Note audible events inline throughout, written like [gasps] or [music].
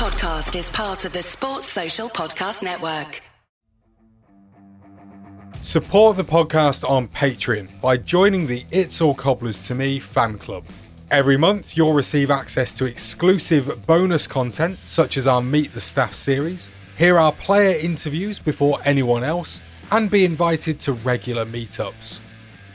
podcast is part of the Sports Social Podcast Network. Support the podcast on Patreon by joining the It's All Cobblers to Me fan club. Every month, you'll receive access to exclusive bonus content, such as our Meet the Staff series, hear our player interviews before anyone else, and be invited to regular meetups.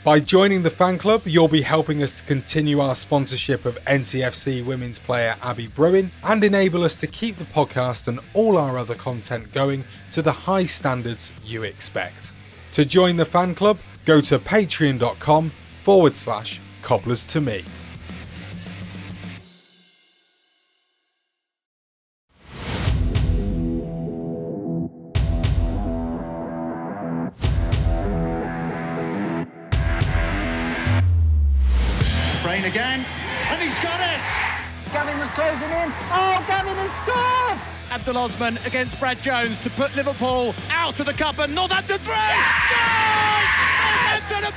By joining the fan club, you'll be helping us to continue our sponsorship of NTFC women's player Abby Bruin and enable us to keep the podcast and all our other content going to the high standards you expect. To join the fan club, go to patreon.com forward slash cobblers to me. Was closing in. Oh, Gavin has scored! Abdul Osman against Brad Jones to put Liverpool out of the cup and Northampton three. Northampton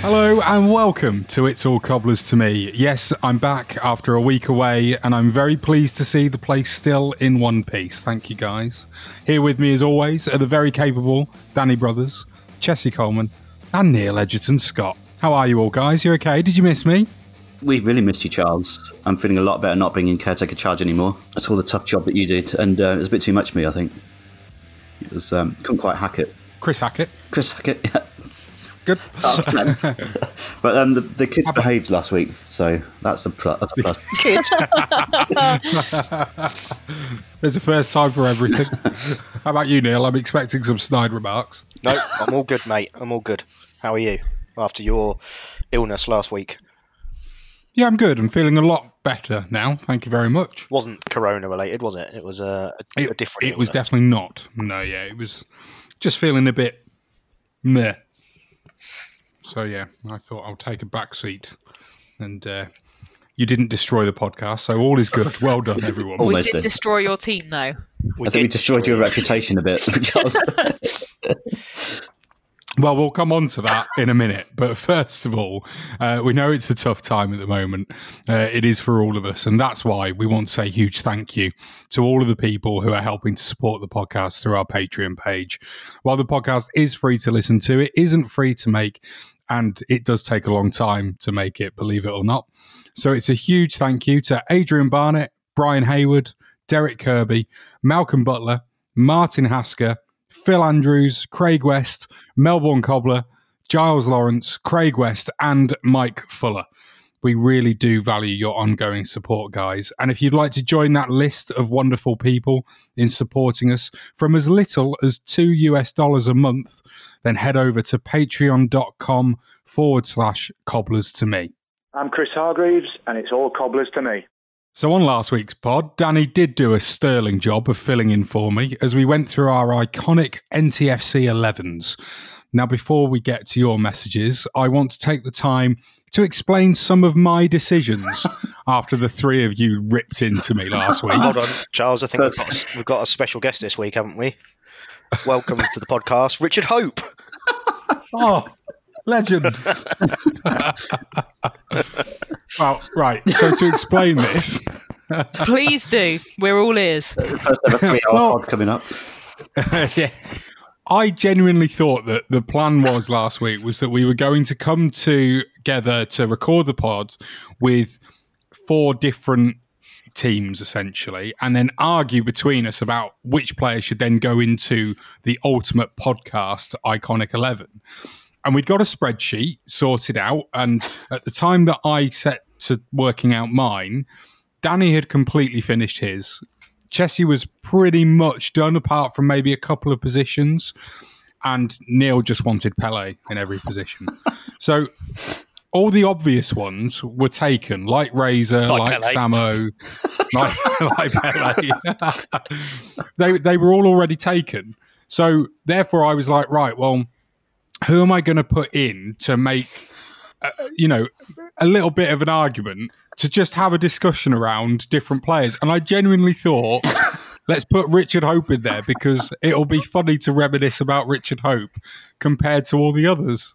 Hello and welcome to It's All Cobblers to Me. Yes, I'm back after a week away and I'm very pleased to see the place still in one piece. Thank you guys. Here with me as always are the very capable Danny Brothers, Chessie Coleman, and Neil Edgerton Scott. How are you all guys? You okay? Did you miss me? We really missed you, Charles. I'm feeling a lot better not being in caretaker charge anymore. I saw the tough job that you did, and uh, it was a bit too much for me, I think. It was um, couldn't quite hack it. Chris Hackett. Chris Hackett, yeah. Good. Out of 10. [laughs] but um, the, the kids behaved last week, so that's a, pl- that's a plus. Kids. [laughs] There's a first time for everything. [laughs] How about you, Neil? I'm expecting some snide remarks. No, I'm all good, mate. I'm all good. How are you after your illness last week? Yeah, I'm good. I'm feeling a lot better now. Thank you very much. Wasn't corona related, was it? It was a, a, a It, different. it was illness. definitely not. No, yeah, it was just feeling a bit meh. So yeah, I thought I'll take a back seat, and uh, you didn't destroy the podcast, so all is good. Well done, [laughs] everyone. We did did. destroy your team, though. We I think we destroyed destroy your reputation a bit, [laughs] Charles. [laughs] Well, we'll come on to that in a minute. But first of all, uh, we know it's a tough time at the moment. Uh, it is for all of us. And that's why we want to say huge thank you to all of the people who are helping to support the podcast through our Patreon page. While the podcast is free to listen to, it isn't free to make. And it does take a long time to make it, believe it or not. So it's a huge thank you to Adrian Barnett, Brian Hayward, Derek Kirby, Malcolm Butler, Martin Hasker, Phil Andrews, Craig West, Melbourne Cobbler, Giles Lawrence, Craig West, and Mike Fuller. We really do value your ongoing support, guys. And if you'd like to join that list of wonderful people in supporting us from as little as two US dollars a month, then head over to patreon.com forward slash cobblers to me. I'm Chris Hargreaves, and it's all cobblers to me. So, on last week's pod, Danny did do a sterling job of filling in for me as we went through our iconic NTFC 11s. Now, before we get to your messages, I want to take the time to explain some of my decisions [laughs] after the three of you ripped into me last week. Hold on, Charles. I think we've got, a, we've got a special guest this week, haven't we? Welcome to the podcast, Richard Hope. Oh, legend. well, right. So, to explain this, Please do. We're all ears. First ever three hour Well- pod coming up. [laughs] yeah. I genuinely thought that the plan was last week was that we were going to come together to record the pod with four different teams essentially and then argue between us about which player should then go into the ultimate podcast iconic 11 and we'd got a spreadsheet sorted out and at the time that i set to working out mine danny had completely finished his Chessie was pretty much done, apart from maybe a couple of positions. And Neil just wanted Pele in every position. [laughs] so all the obvious ones were taken, like Razor, like, Like Samo, [laughs] like, like Pele. [laughs] they, they were all already taken. So therefore, I was like, right, well, who am I going to put in to make, uh, you know, a little bit of an argument to just have a discussion around different players? And I genuinely thought, [laughs] let's put Richard Hope in there because it'll be funny to reminisce about Richard Hope compared to all the others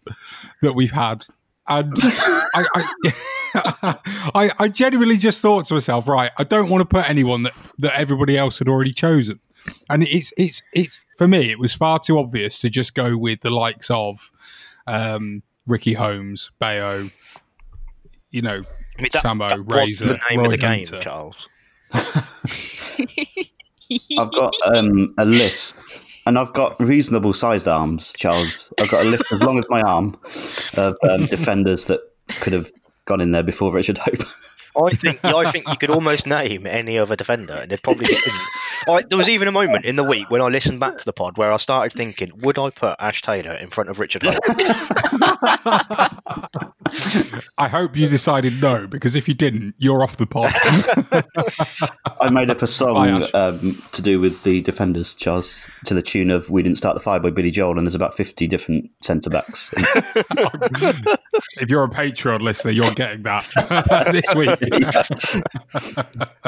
that we've had. And I, I [laughs] I, I genuinely just thought to myself, right, I don't want to put anyone that, that everybody else had already chosen. And it's it's it's for me, it was far too obvious to just go with the likes of um, Ricky Holmes, Bayo, you know, I mean, that, Samo, that was Razor, the name Roy of the game, Hunter. Charles. [laughs] I've got um, a list, and I've got reasonable sized arms, Charles. I've got a list as long as my arm of um, [laughs] defenders that could have gone in there before Richard Hope. [laughs] I think I think you could almost name any other defender, and it probably. I, there was even a moment in the week when I listened back to the pod where I started thinking, would I put Ash Taylor in front of Richard Hope? [laughs] I hope you decided no, because if you didn't, you're off the pod. I made up a song um, to do with the defenders, Charles, to the tune of "We Didn't Start the Fire" by Billy Joel, and there's about fifty different centre backs. [laughs] if you're a Patreon listener, you're getting that [laughs] this week. [laughs]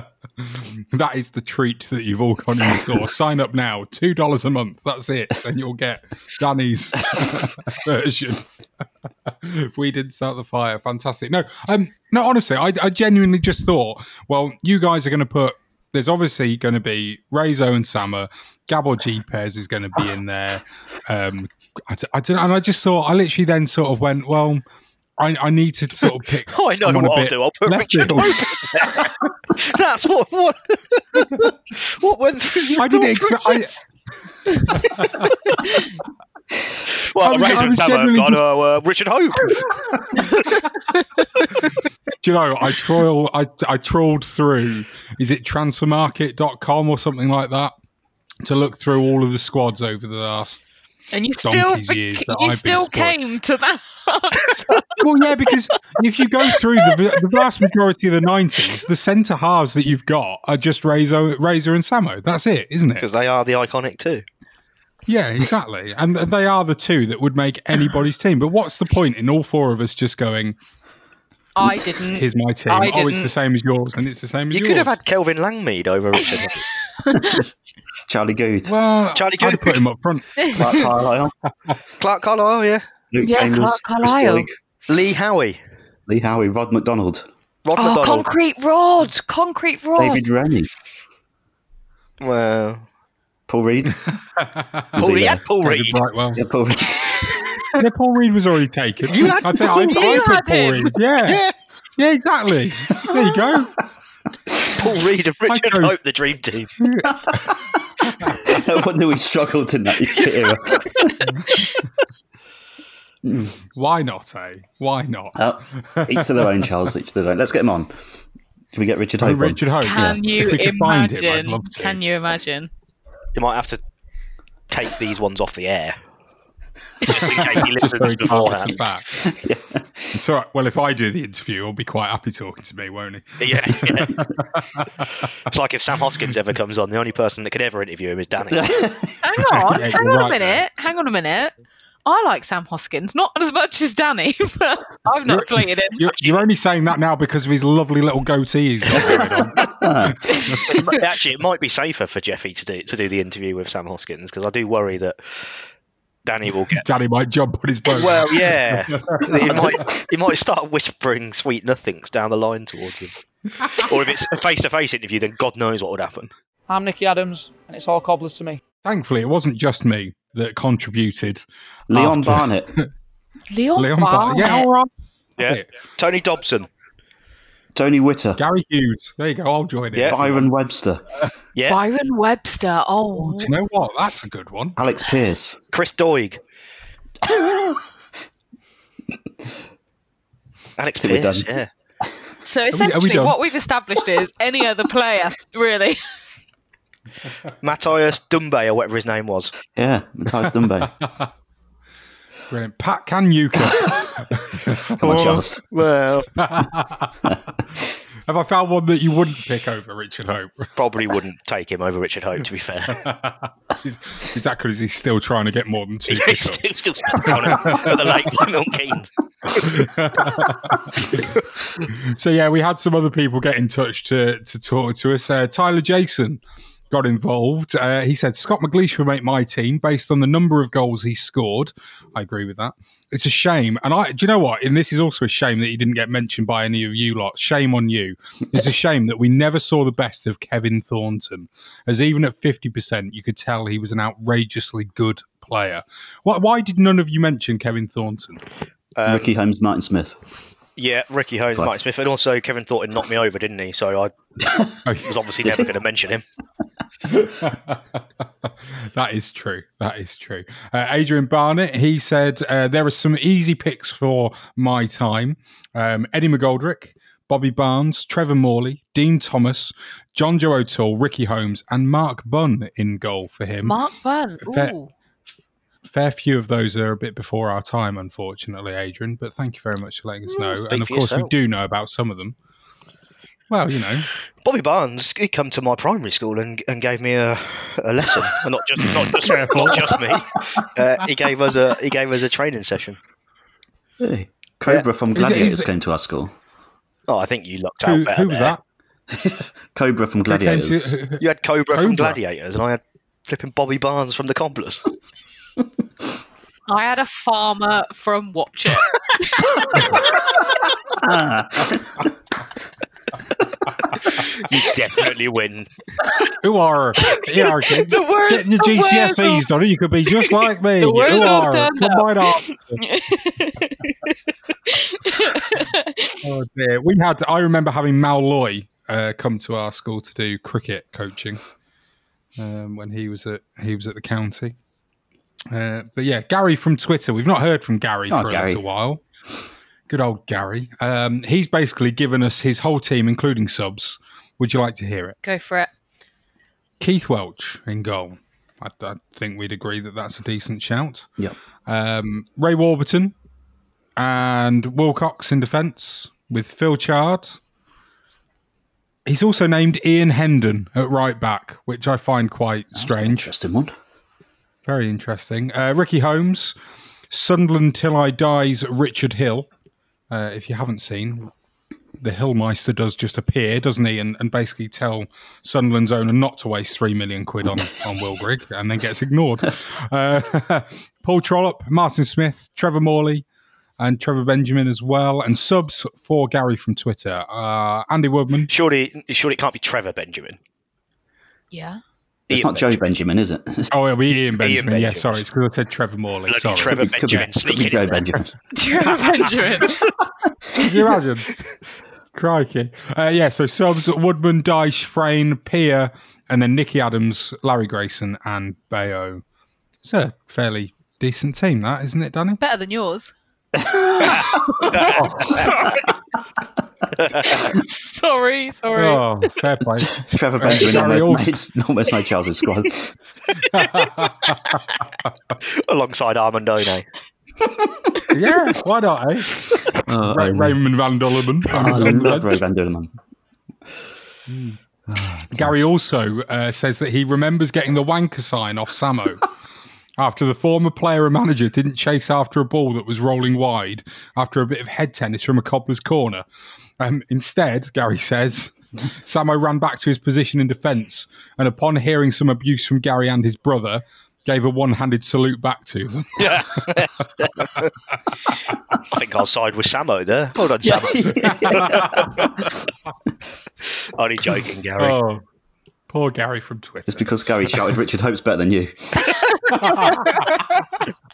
that is the treat that you've all got in store. Sign up now, two dollars a month. That's it, and you'll get Danny's version. [laughs] if we didn't start the fire, fantastic. No, um, no. Honestly, I, I genuinely just thought, well, you guys are going to put. There's obviously going to be Razor and Samo. Gabor Gyepes is going to be in there. Um, I, I don't. And I just thought, I literally then sort of went, well, I, I need to sort of pick. oh, [laughs] I know what I'll do. I'll put Richard. Hope in there. [laughs] That's what what, what went through your I didn't expect. I? Well, I was- I Razor and was Samo have genuinely gone, uh, uh, Richard Hope. [laughs] do you know? I troll. I I trawled through. Is it transfermarkt.com or something like that to look through all of the squads over the last. And you still, Donkey's bec- years that you I've still spoiled. came to that. [laughs] Well, yeah, because if you go through the, the vast majority of the nineties, the centre halves that you've got are just Razor, Razor and Samo. That's it, isn't it? Because they are the iconic too. Yeah, exactly. And they are the two that would make anybody's team. But what's the point in all four of us just going, I didn't. here's my team? I Oh, it's didn't. the same as yours, and it's the same as yours. You yours. could have had Kelvin Langmead over Richard [laughs] Charlie Goode, Well, Charlie I'd have put him up front. Clarke Carlisle, Clarke Carlisle, yeah. Luke Yeah, Chambers, Clark Chris Carlisle. Doig, Lee Howie. Lee Howie, Rod McDonald, Rod Oh, McDonald. concrete rod, concrete rod. David Rennie, Well, Paul Reed. [laughs] Paul, Reed- yeah. Paul Reed. Brightwell. Yeah, Paul Reed. Yeah, Paul Reed was already taken. You had I think Paul I, I You put had Paul him. Reed. Yeah. Yeah, yeah, exactly. There you go. [laughs] Paul Reed of Richard chose- Hope, the dream team. [laughs] no wonder we struggled in that era. Why not, eh? Why not? Uh, each to their own, Charles. Each to their own. Let's get him on. Can we get Richard Oh, Hope? on? Richard Hope. Can yeah. you If we could find him, I'd imagine? love to. Can you imagine? You might have to take these ones off the air. Just in case he [laughs] Just listens he can listen beforehand. back. It's all right. Well, if I do the interview, he'll be quite happy talking to me, won't he? Yeah, yeah. [laughs] it's like if Sam Hoskins ever comes on, the only person that could ever interview him is Danny. Hang on, Yeah, hang on right a minute. Hang on a minute. I like Sam Hoskins, not as much as Danny, [laughs] but I've not slated him. You're, you're only saying that now because of his lovely little goatee he's got going on. [laughs] It mi- Actually, it might be safer for Jeffy to do to do the interview with Sam Hoskins because I do worry that Danny will get. Daddy might jump on his boat. Well, yeah, [laughs] he might he might start whispering sweet nothings down the line towards him. Or if it's a face to face interview, then God knows what would happen. I'm Nicky Adams, and it's all cobblers to me. Thankfully, it wasn't just me that contributed. Leon after- Barnett. [laughs] Leon, Leon Barnett. Yeah, Barnett. all right. Yeah, Tony Dobson. Tony Witter. Gary Hughes. There you go. I'll join in. Yeah. Byron Webster. Yeah, Byron Webster. Oh, oh Do you know what? That's a good one. Alex Pearce. Chris Doig. [laughs] Alex Think we're Pearce. done. Yeah. so we essentially, done? what we've established is any other player, really. [laughs] [laughs] Matthias Dumbe or whatever his name was. Yeah, Matthias Dumbe. [laughs] Brilliant. Pat Kanyuka. Come on, Charles. Well, [laughs] Have I found one that you wouldn't pick over Richard Hope? probably wouldn't take him over Richard Hope, to be fair. is, is that because he's still trying to get more than two He's pickups? still, still stuck on it at the late by Milton Keynes. so yeah, we had some other people get in touch to to talk to us. Uh, Tyler Jason got involved. Uh, he said Scott McGleish would make my team based on the number of goals he scored. I agree with that. It's a shame, and I do you know what? And this is also a shame that he didn't get mentioned by any of you lot. Shame on you. It's a shame that we never saw the best of Kevin Thornton, as even at fifty percent, you could tell he was an outrageously good player. Why, why did none of you mention Kevin Thornton? Um, Ricky Holmes, Martin Smith. Yeah, Ricky Holmes, Right. Mike Smith, and also Kevin Thornton knocked me over, didn't he? So I [laughs] was obviously never going to mention him. [laughs] that is true. That is true. Uh, Adrian Barnett, he said uh, there are some easy picks for my time. Um, Eddie McGoldrick, Bobby Barnes, Trevor Morley, Dean Thomas, John Joe O'Toole, Ricky Holmes, and Mark Bunn in goal for him. Mark Bunn. Fair- Ooh. Fair few of those are a bit before our time, unfortunately, Adrian. But thank you very much for letting us Mm, know. speak And of for course, we do know about some of them. Well, you know, Bobby Barnes, he come to my primary school and, and gave me a, a lesson. Not just not just, not just me. Uh, he gave us a he gave us a training session. Hey. Cobra from Is it- is Gladiators it- came to our school. Oh, I think you looked out who, better. who was there. that? [laughs] Cobra from Gladiators. to- You had Cobra, from Gladiators, and I had flipping Bobby Barnes from the Cobblers. I had a farmer from Watch It. Ah. [laughs] you definitely win. Who are here are [laughs] kids The word- getting your the words GCSEs of- done? You could be just [laughs] like me. The words Who are? stand Come up. right on. Oh dear, we had. I remember having Mal Loye uh, come to our school to do cricket coaching um, when he was at he was at the county. Uh, but yeah, Gary from Twitter. We've not heard from Gary Oh, for a little while. Good old Gary. Um, he's basically given us his whole team, including subs. Would you like to hear it? Go for it. Keith Welch in goal. I, I think we'd agree that that's a decent shout. Yep. Um, Ray Warburton and Wilcox in defence with Phil Chard. He's also named Ian Hendon at right back, which I find quite strange. Interesting one. Very interesting. Uh, Ricky Holmes, Sunderland Till I Dies, Richard Hill. Uh, if you haven't seen, the Hillmeister does just appear, doesn't he? And, and basically tell Sunderland's owner not to waste three million quid on, [laughs] on Will Grigg and then gets ignored. Uh, [laughs] Paul Trollope, Martin Smith, Trevor Morley, and Trevor Benjamin as well. And subs for Gary from Twitter. Uh, Andy Woodman. Surely, surely it can't be Trevor Benjamin. Yeah. It's Ian not Joe Benjamin, is it? [laughs] Oh, it'll be Ian Benjamin. yeah, Benjamin. sorry. It's because I said Trevor Morley. Bloody Sorry. Trevor Could be- could be- Benjamin could be Joe. Benjamin. [laughs] Trevor Benjamin. Can you imagine? [laughs] Crikey. Uh, yeah, so subs Woodman, Dyche, Frayne, Peer, and then Nicky Adams, Larry Grayson, and Bayo. It's a fairly decent team, that, isn't it, Danny? Better than yours. sorry, [laughs] sorry. Sorry. Oh, fair play. [laughs] Trevor Uh, Benjamin Gary almost made, almost made Charles's squad. [laughs] Alongside Armandone. yeah, why not, eh? Oh, Ray- I- Raymond Van Dulleman. I love Ray Van Dulleman. Gary also uh, says that he remembers getting the wanker sign off Samo after the former player and manager didn't chase after a ball that was rolling wide after a bit of head tennis from a cobbler's corner. Um, instead, Gary says, Samo ran back to his position in defence and upon hearing some abuse from Gary and his brother, gave a one-handed salute back to them. [laughs] Yeah. I think I'll side with Samo there. Hold on, Samo. [laughs] Only joking, Gary. Oh, poor Gary from Twitter. It's because Gary shouted Richard Hope's better than you. [laughs]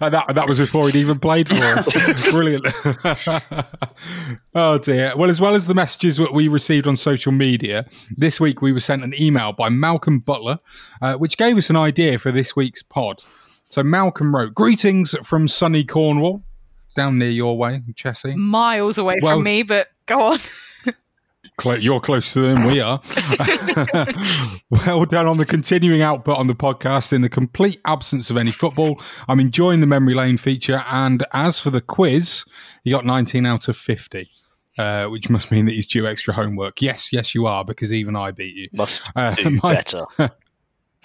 And that that was before he'd even played for us. [laughs] Brilliant. [laughs] oh dear. Well, as well as the messages that we received on social media, this week we were sent an email by Malcolm Butler, uh, which gave us an idea for this week's pod. So Malcolm wrote, "Greetings from sunny Cornwall, down near your way, Chessie. Miles away Well- from me, but go on. You're closer than we are. [laughs] well done on the continuing output on the podcast in the complete absence of any football. I'm enjoying the memory lane feature. And as for the quiz, he got 19 out of 50. Uh, which must mean that he's due extra homework. Yes, yes, you are, because even I beat you. Must Uh, do [laughs] my- better.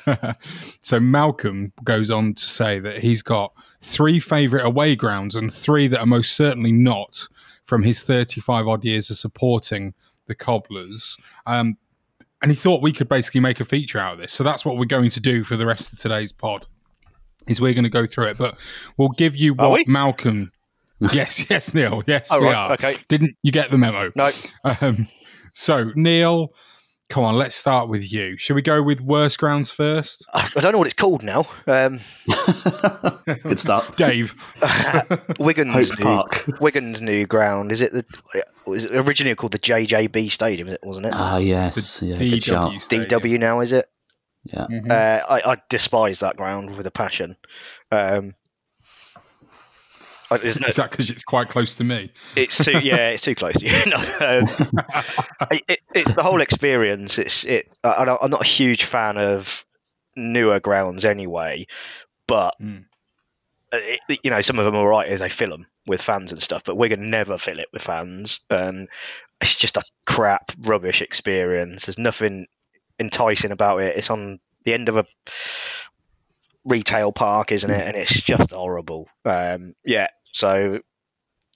[laughs] so Malcolm goes on to say that he's got three favourite away grounds and three that are most certainly not from his 35 odd years of supporting the Cobblers. Um, and he thought we could basically make a feature out of this. So that's what we're going to do for the rest of today's pod. Is we're going to go through it, but we'll give you Are what we? Malcolm. [laughs] yes, yes, Neil. Yes, Oh, we right, are. okay. Didn't you get the memo? No. Um, so Neil, come on, let's start with you. Should we go with worst grounds first? I [laughs] I don't know what it's called now. Um, [laughs] Good start. Dave. [laughs] Wigan's Hope new, Park. Wigan's new ground. Is it the? Was it originally called the JJB Stadium? Wasn't it? Ah, yes. Yeah. DW. DW now is it? Yeah. Mhm. Uh, I, I despise that ground with a passion. Um, I- there's no- Is that because it's quite close to me? it's too yeah, it's too close to [laughs] you. No, um, [laughs] it, it, it's the whole experience. It's it. I, I'm not a huge fan of newer grounds anyway, but Mm. uh, it, you know some of them are right as they fill them with fans and stuff. But Wigan never fill it with fans, and it's just a crap, rubbish experience. There's nothing enticing about it. It's on the end of a retail park, isn't it? And it's just horrible. Um, yeah, so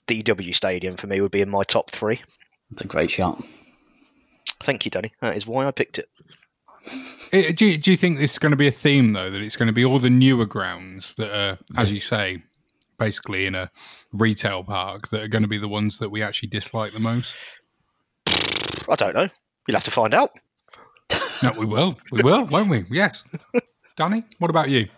DW Stadium for me would be in my top three. It's a great shot. Thank you, Danny. That is why I picked it. Eh, Do you, do you think this is going to be a theme though? That it's going to be all the newer grounds that are, as you say, basically in a retail park that are going to be the ones that we actually dislike the most? I don't know. You'll have to find out. No, we will. We will, won't we? Yes. [laughs] Danny, what about you?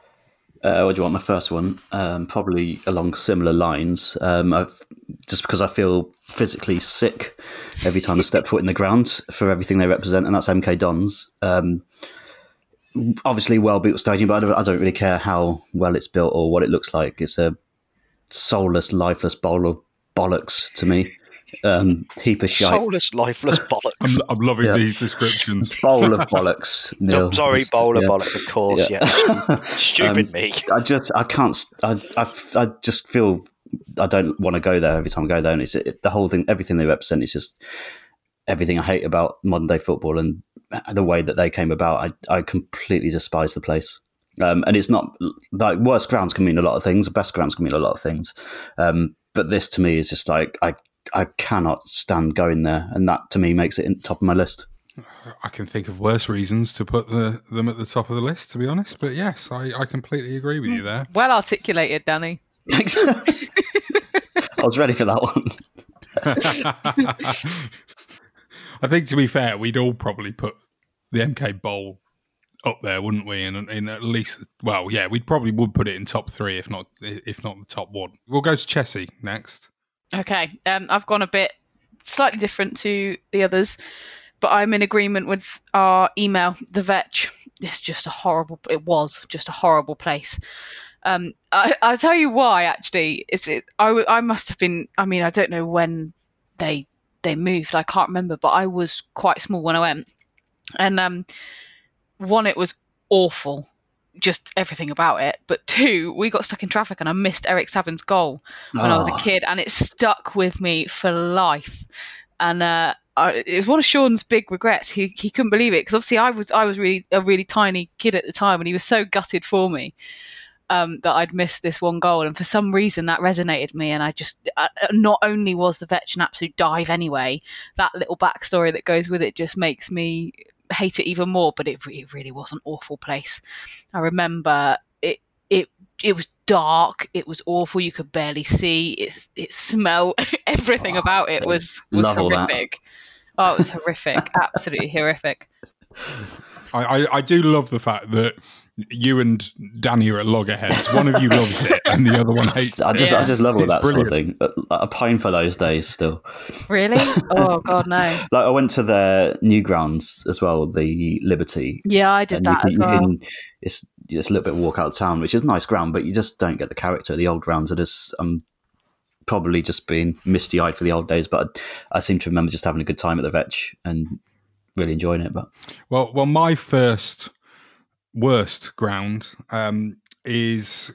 Uh, what do you want? My first one, um, probably along similar lines. Um, I've, just because I feel physically sick every time I step foot in the ground for everything they represent, and that's MK Dons. Um, obviously, well built stadium, but I don't, I don't really care how well it's built or what it looks like. It's a soulless, lifeless bowl of bollocks to me. Um, heap of shite. Soulless, lifeless bollocks. I'm, I'm loving Yeah. these descriptions. [laughs] bowl of bollocks. Neil. Oh, sorry, It's- bowl of yeah. bollocks, of course. Yeah, Yeah. [laughs] stupid Um, me. I just I can't I, I, I just feel I don't want to go there every time I go there and it's it, the whole thing everything they represent is just everything I hate about modern day football and the way that they came about I, I completely despise the place um, and it's not like worst grounds can mean a lot of things best grounds can mean a lot of things um, but this to me is just like I I cannot stand going there and that to me makes it in top of my list I can think of worse reasons to put the, them at the top of the list, to be honest. But yes, I, I completely agree with you hmm. there. Well articulated, Danny. Thanks. [laughs] I was ready for that one. [laughs] I think, to be fair, we'd all probably put the MK Bowl up there, wouldn't we? In, in at least, well, yeah, we probably would put it in top three, if not, if not the top one. We'll go to Chessie next. Okay, um, I've gone a bit slightly different to the others, but I'm in agreement with our email, the Vetch. It's just a horrible. It was just a horrible place. Um, I, I'll tell you why. Actually, it's it. I, I must have been. I mean, I don't know when they they moved. I can't remember, but I was quite small when I went, and um, one, it was awful. Just everything about it. But two, we got stuck in traffic and I missed Eric Sabin's goal when I was Oh. a kid, and it stuck with me for life. And uh, I, it was one of Sean's big regrets. He he couldn't believe it because obviously I was I was really a really tiny kid at the time, and he was so gutted for me um, that I'd missed this one goal. And for some reason, that resonated me. And I just uh, not only was the Vetch an absolute dive anyway, that little backstory that goes with it just makes me hate it even more. But it, it really was an awful place. I remember it it it was dark. It was awful. You could barely see. It it smelled. [laughs] Everything about it was was Love all that. horrific. Oh, it was horrific. [laughs] Absolutely horrific. I, I, I do love the fact that you and Danny are at loggerheads. One of you loves it, and the other one [laughs] hates I it. just I just love all It's that sort of thing. A, a pine for those days still. Really? Oh God, no. [laughs] Like I went to their new grounds as well, the Liberty. Yeah, I did that you as can, you well. can it's it's a little bit of walk out of town, which is nice ground, but you just don't get the character. Of the old grounds are just um probably just being misty eyed for the old days, but I, I seem to remember just having a good time at the Vetch and really enjoying it. But Well, well, my first worst ground um, is,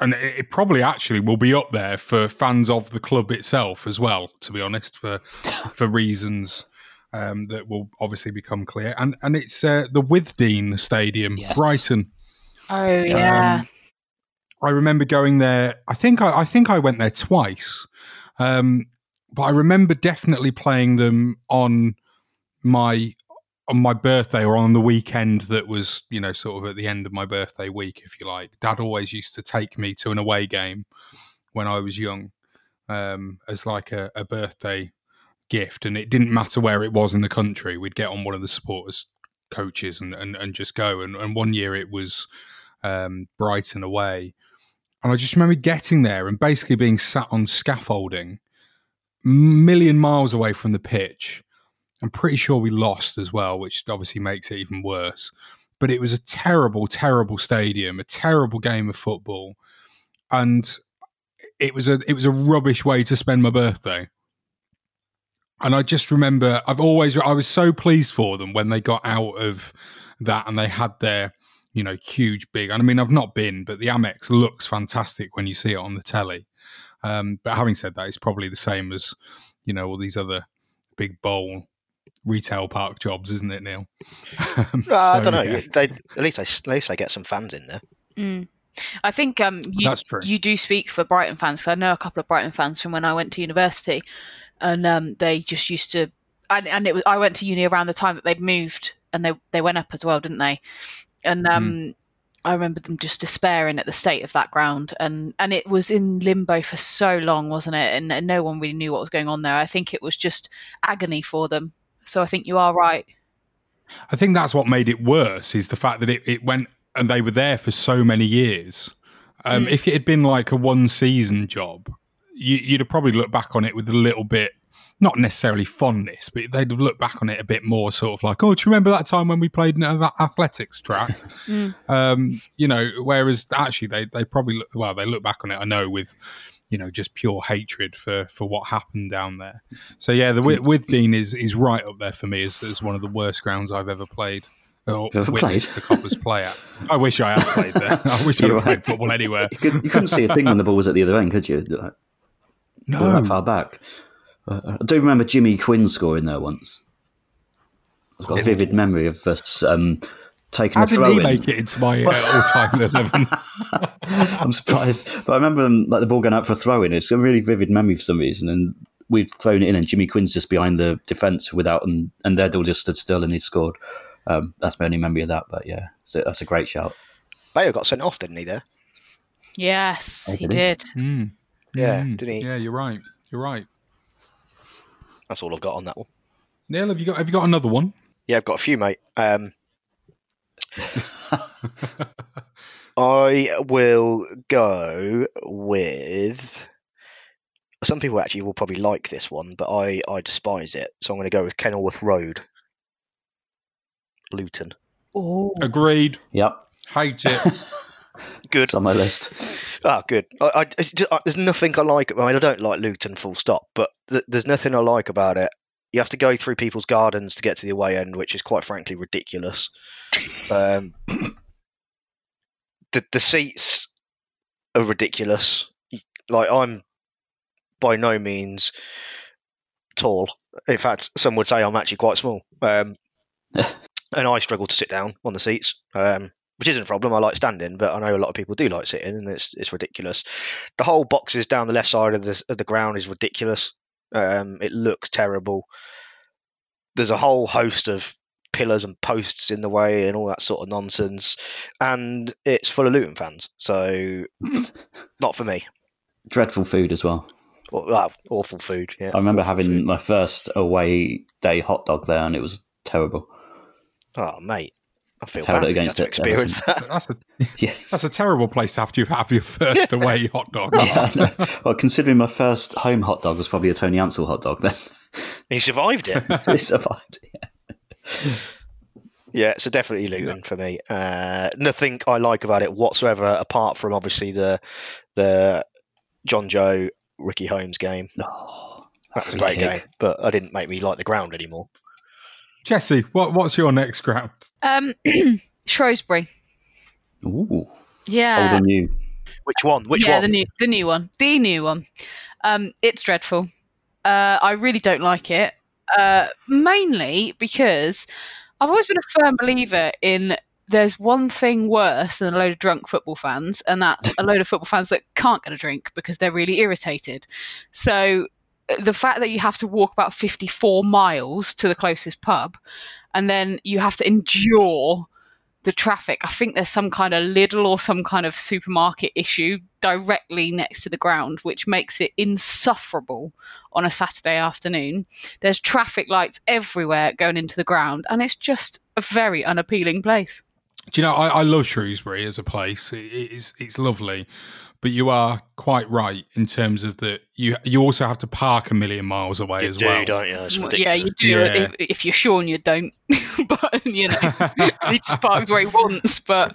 and it it probably actually will be up there for fans of the club itself as well. To be honest, for [laughs] for reasons um, that will obviously become clear, and and it's uh, the Withdean Stadium, Yes. Brighton. Oh yeah. Um, I remember going there. I think I, I think I went there twice, um, but I remember definitely playing them on my on my birthday or on the weekend that was, you know, sort of at the end of my birthday week, if you like, dad always used to take me to an away game when I was young um, as like a, a birthday gift. And it didn't matter where it was in the country, we'd get on one of the supporters coaches and, and, and just go. And, and one year it was um, Brighton away. And I just remember getting there and basically being sat on scaffolding, million miles away from the pitch. I'm pretty sure we lost as well, which obviously makes it even worse. But it was a terrible, terrible stadium, a terrible game of football, and it was a it was a rubbish way to spend my birthday. And I just remember I've always I was so pleased for them when they got out of that and they had their you know huge big. And I mean I've not been, but the Amex looks fantastic when you see it on the telly. Um, but having said that, it's probably the same as you know all these other big bowl retail park jobs, isn't it, Neil? [laughs] Um, uh, I don't know. Yeah. They, at least they at least they get some fans in there. Mm. I think um, you, That's true. you do speak for Brighton fans because I know a couple of Brighton fans from when I went to university, and um, they just used to. And, and it was I went to uni around the time that they'd moved, and they they went up as well, didn't they? And um, mm. I remember them just despairing at the state of that ground, and and it was in limbo for so long, wasn't it? And, and no one really knew what was going on there. I think it was just agony for them. So I think you are right. I think that's what made it worse is the fact that it, it went and they were there for so many years. Um, mm. If it had been like a one season job, you, would have probably looked back on it with a little bit, not necessarily fondness, but they'd have looked back on it a bit more sort of like, oh, do you remember that time when we played in that athletics track? [laughs] mm. um, you know, whereas actually they, they probably look, well, they look back on it, I know, with, you know, just pure hatred for, for what happened down there. So yeah, the Withdean is, is right up there for me as, as one of the worst grounds I've ever played or ever played? the Cobblers play at. I wish I had played there. [laughs] I wish I had played football anywhere. You, could, not see a thing when the ball was at the other end, could you? Like, no, that far back. Uh, I do remember Jimmy Quinn scoring there once. I've got a vivid memory of this. um, taking How a throw did he make it into my uh, [laughs] all-time eleven? [laughs] I'm surprised, but I remember them, like the ball going out for a throw in. It's a really vivid memory for some reason, and we've thrown it in, and Jimmy Quinn's just behind the defence without, and, and they'd all just stood still, and he scored. Um, that's my only memory of that, but yeah, so that's a great shout. Bayo got sent off, didn't he? There. Yes, Oh, he did he? did. Mm. Yeah, Mm. didn't he? Yeah, you're right. You're right. That's all I've got on that one. Neil, have you got have you got another one? Yeah, I've got a few, mate. Um, I will go with. Some people actually will probably like this one, but I, I despise it. So I'm going to go with Kenilworth Road, Luton. Oh, Agreed. Yep, Hate it. [laughs] Good. it's on my list. Ah, good. I, I, just, I, there's nothing I like. I mean, I don't like Luton, full stop. But th- there's nothing I like about it. You have to go through people's gardens to get to the away end, which is quite frankly ridiculous. Um, the the seats are ridiculous. Like I'm by no means tall. In fact, some would say I'm actually quite small. Um, [laughs] and I struggle to sit down on the seats. Um, which isn't a problem. I like standing, but I know a lot of people do like sitting, and it's it's ridiculous. The whole boxes down the left side of the of the ground is ridiculous. Um, it looks terrible. There's a whole host of pillars and posts in the way and all that sort of nonsense, and it's full of Luton fans. So, [laughs] not for me. Dreadful food as well. Well, awful food. Yeah, I remember having food. my first away day hot dog there, and it was terrible. Oh, mate, I feel Held bad it that you against had to it experience since. that. That's a [laughs] Yeah, that's a terrible place to have to have your first [laughs] away hot dog. [laughs] yeah Well, considering my first home hot dog was probably a Tony Ansell hot dog, then He survived it. he survived. Yeah, so definitely Luton for me. Uh, nothing I like about it whatsoever, apart from obviously the the John Joe Ricky Holmes game. Oh, That was a great kick. game, but I didn't make me like the ground anymore. Chessie, what what's your next ground? um, [clears throat] Shrewsbury. Ooh, old Yeah, and new. Which one? Which yeah, one? the new, the new one, the new one. Um, it's dreadful. Uh, I really don't like it. Uh, mainly because I've always been a firm believer in there's one thing worse than a load of drunk football fans, and that's a load of football fans that can't get a drink because they're really irritated. So the fact that you have to walk about 54 miles to the closest pub and then you have to endure the traffic. I think there's some kind of Lidl or some kind of supermarket issue directly next to the ground, which makes it insufferable on a Saturday afternoon. There's traffic lights everywhere going into the ground, and it's just a very unappealing place. Do you know, I, I love Shrewsbury as a place. It, it's it's lovely, but you are quite right in terms of that. You you also have to park a million miles away You as do, well. don't you? It's Well, yeah, you do. Yeah. If, if you're Sean, you don't. [laughs] but you know, [laughs] he just parks where he wants. But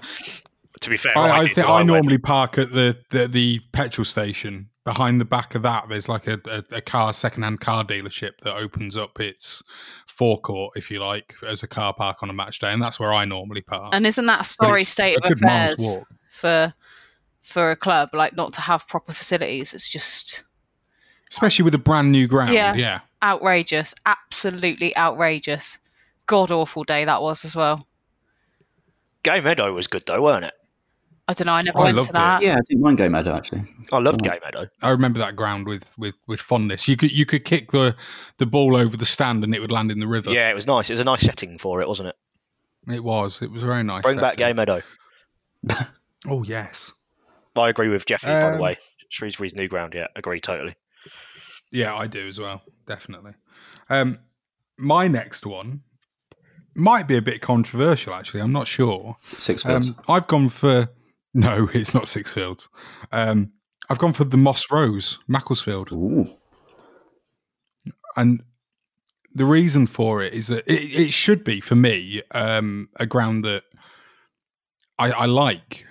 To be fair, I, I, did think when I went. normally park at the, the, the petrol station. Behind the back of that, there's like a, a, a car second-hand car dealership that opens up its forecourt, if you like, as a car park on a match day, and that's where I normally park. and isn't that a But sorry it's state a of good mile's affairs walk. for for a club like not to have proper facilities? It's just especially with a brand new ground. Yeah. Yeah, outrageous, absolutely outrageous. God awful day that was as well. Gay Meadow was good though, weren't it? I don't know. I never I went loved to that. Yeah, I didn't mind Gay Meadow actually. I loved oh. Gay Meadow. I remember that ground with, with, with fondness. You could you could kick the the ball over the stand and it would land in the river. Yeah, it was nice. It was a nice setting for it, wasn't it? it was. It was very nice. Bring back Game setting. Meadow. [laughs] Oh yes, I agree with Jeffy, by the Um, way. Shrewsbury's new ground, yeah, agree totally. yeah, I do as well. Definitely. Um, my next one might be a bit controversial. Actually, I'm not sure. Six Um, fields. I've gone for [laughs] no, it's not Sixfields. Um, I've gone for the Moss Rose, Macclesfield, Ooh. and the reason for it is that it, it should be for me um, a ground that I, I like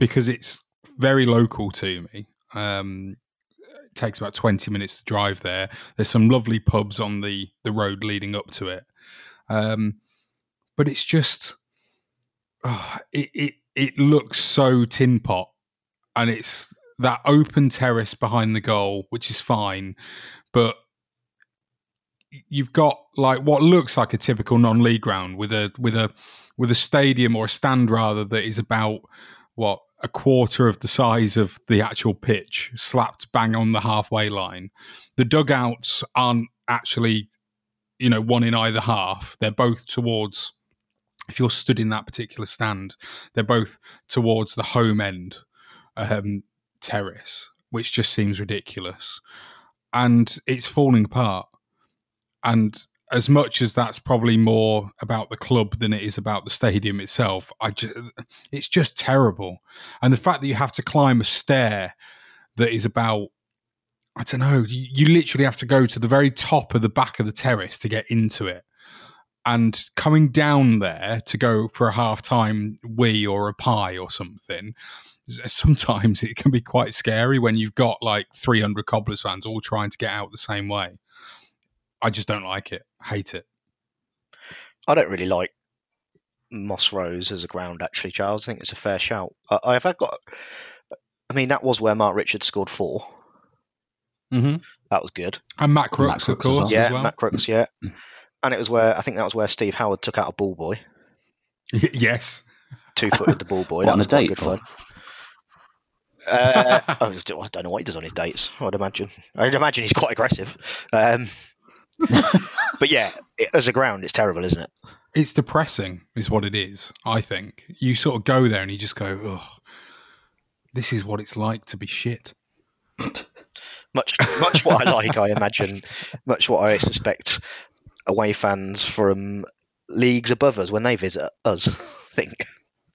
because it's very local to me. Um, it takes about twenty minutes to drive there. There's some lovely pubs on the the road leading up to it, um, but it's just oh, it, it it looks so tin pot, and it's that open terrace behind the goal, which is fine, but you've got like what looks like a typical non-league ground with a with a with a stadium or a stand rather that is about what a quarter of the size of the actual pitch slapped bang on the halfway line. The dugouts aren't actually you know one in either half. They're both towards if you're stood in that particular stand they're both towards the home end um, terrace which just seems ridiculous. And it's falling apart. And as much as that's probably more about the club than it is about the stadium itself, I just, it's just terrible. And the fact that you have to climb a stair that is about, I don't know, you, you literally have to go to the very top of the back of the terrace to get into it. And coming down there to go for a half time wee or a pie or something, sometimes it can be quite scary when you've got like 300 Cobblers fans all trying to get out the same way. I just don't like it. Hate it. I don't really like Moss Rose as a ground, actually, Charles. I think it's a fair shout. I, I've got. I mean, that was where Mark Richards scored four. Mm-hmm. That was good. And Matt Crooks, Matt of Crooks as course. well. as Yeah, well. Matt Crooks, yeah. [laughs] And it was where I think that was where Steve Howard took out a ball boy, [laughs] yes. two footed the ball boy. [laughs] What, that on was a date, good fun. Uh, I was- I don't know what he does on his dates. I'd imagine. I'd imagine he's quite aggressive. Um, [laughs] but yeah, it, as a ground, it's terrible, isn't it? It's depressing, is what it is, I think. You sort of go there and you just go, ugh, this is what it's like to be shit. [laughs] Much, much what I like, I imagine. Much what I suspect away fans from leagues above us when they visit us [laughs] think.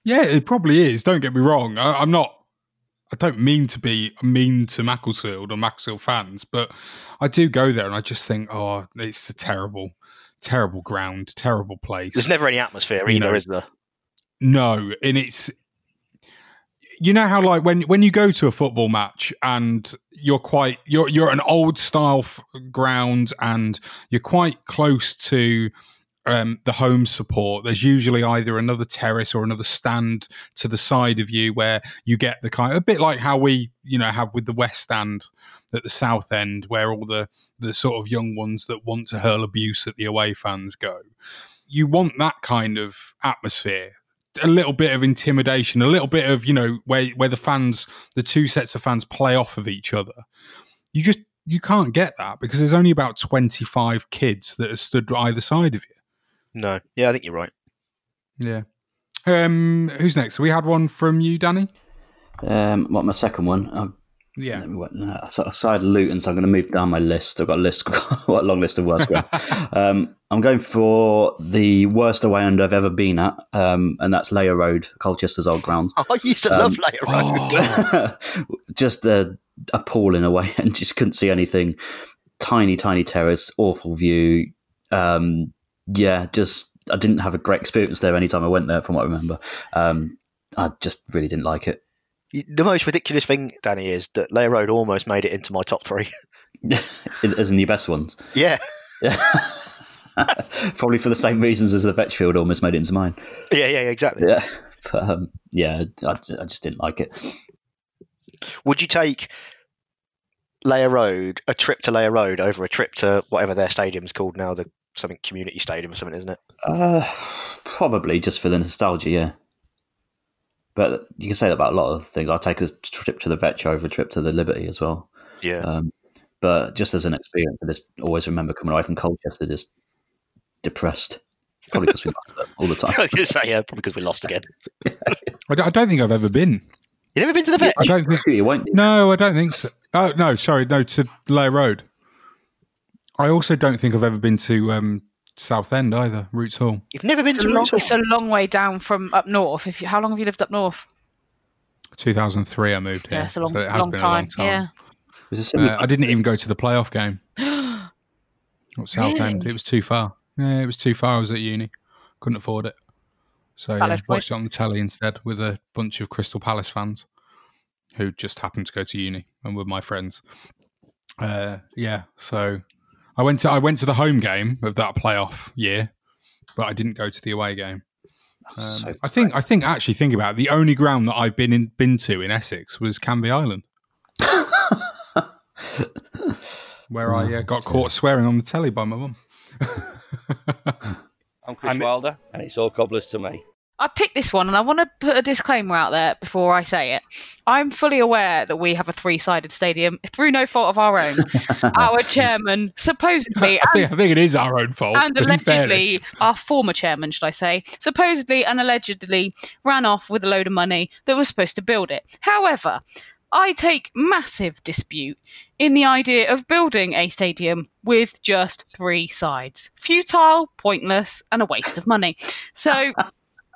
Yeah, it probably is. Don't get me wrong. I, I'm not. I don't mean to be mean to Macclesfield or Macclesfield fans, but I do go there and I just think, oh, it's a terrible, terrible ground, terrible place. There's never any atmosphere either, is there? No, and it's you know how like when when you go to a football match and you're quite you're you're an old style f- ground and you're quite close to um, the home support. There's usually either another terrace or another stand to the side of you where you get the kind a bit like how we you know have with the west stand at the south end where all the the sort of young ones that want to hurl abuse at the away fans go. You want that kind of atmosphere a little bit of intimidation, a little bit of you know where where the fans, the two sets of fans play off of each other. You just you can't get that because there's only about 25 kids that are stood either side of you. No, yeah, I think you're right. Yeah. Um, who's next? We had one from you, Danny. Um, what my second one? Oh, Yeah. let me work- no, so aside Luton, so I'm going to move down my list. I've got a list, [laughs] what a long list of worst ground. [laughs] um, I'm going for the worst away end I've ever been at, um, and that's Layer Road, Colchester's old ground. [laughs] I used to Um, love Layer Road. just a appalling away and just couldn't see anything. Tiny, tiny terrace, awful view. Um, yeah, just I didn't have a great experience there anytime I went there, from what I remember. Um, I just really didn't like it. The most ridiculous thing, Danny, is that Layer Road almost made it into my top three. [laughs] [laughs] As in the best ones. yeah, Yeah. [laughs] Probably for the same reasons as the Vetchfield almost made it into mine. yeah, yeah, exactly. Yeah. But, um, yeah, I, I just didn't like it. Would you take Layer Road, a trip to Layer Road, over a trip to whatever their stadium's called now, the something community stadium or something, isn't it? Uh, probably just for the nostalgia, yeah. But you can say that about a lot of things. I'll take a trip to the Vetch over a trip to the Liberty as well. Yeah. Um, but just as an experience, I just always remember coming away from Colchester just depressed. Probably because we lost all the [laughs] time. I was going to say, yeah, probably because we lost again. I don't, I don't think I've ever been. You never been to the vet? I don't think. you won't. No, I don't think so. Oh no, sorry, no to Layer Road. I also don't think I've ever been to um, Southend either. Roots Hall. You've never been It's to long, Roots Hall? it's a long way down from up north. If you, how long have you lived up north? 2003, I moved here. Yeah, it's a long, so it has long been time. a long time. Yeah. It was a similar, Uh, I didn't even go to the playoff game [gasps] at Southend. Really? It was too far. Yeah, it was too far. I was at uni, couldn't afford it. So yeah, Valid point. watched it on the telly instead with a bunch of Crystal Palace fans who just happened to go to uni and were my friends. Uh, yeah, so I went to I went to the home game of that playoff year, but I didn't go to the away game. Um, so I think I think actually think about it, the only ground that I've been in been to in Essex was Canvey Island, [laughs] where I uh, got caught swearing on the telly by my mum. [laughs] I'm Chris Wilder, and it's all cobblers to me. I picked this one and I want to put a disclaimer out there before I say it. I'm fully aware that we have a three sided stadium through no fault of our own. [laughs] our chairman, supposedly, [laughs] I and, think I think it is our own fault. and allegedly, our former chairman, should I say, supposedly and allegedly ran off with a load of money that was supposed to build it. However, I take massive dispute in the idea of building a stadium with just three sides. Futile, pointless, and a waste of money. So,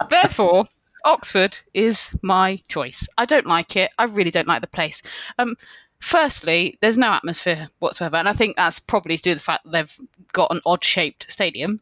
therefore, Oxford is my choice. I don't like it. I really don't like the place. Um, firstly, there's no atmosphere whatsoever, and I think that's probably due to do with the fact that they've got an odd shaped stadium.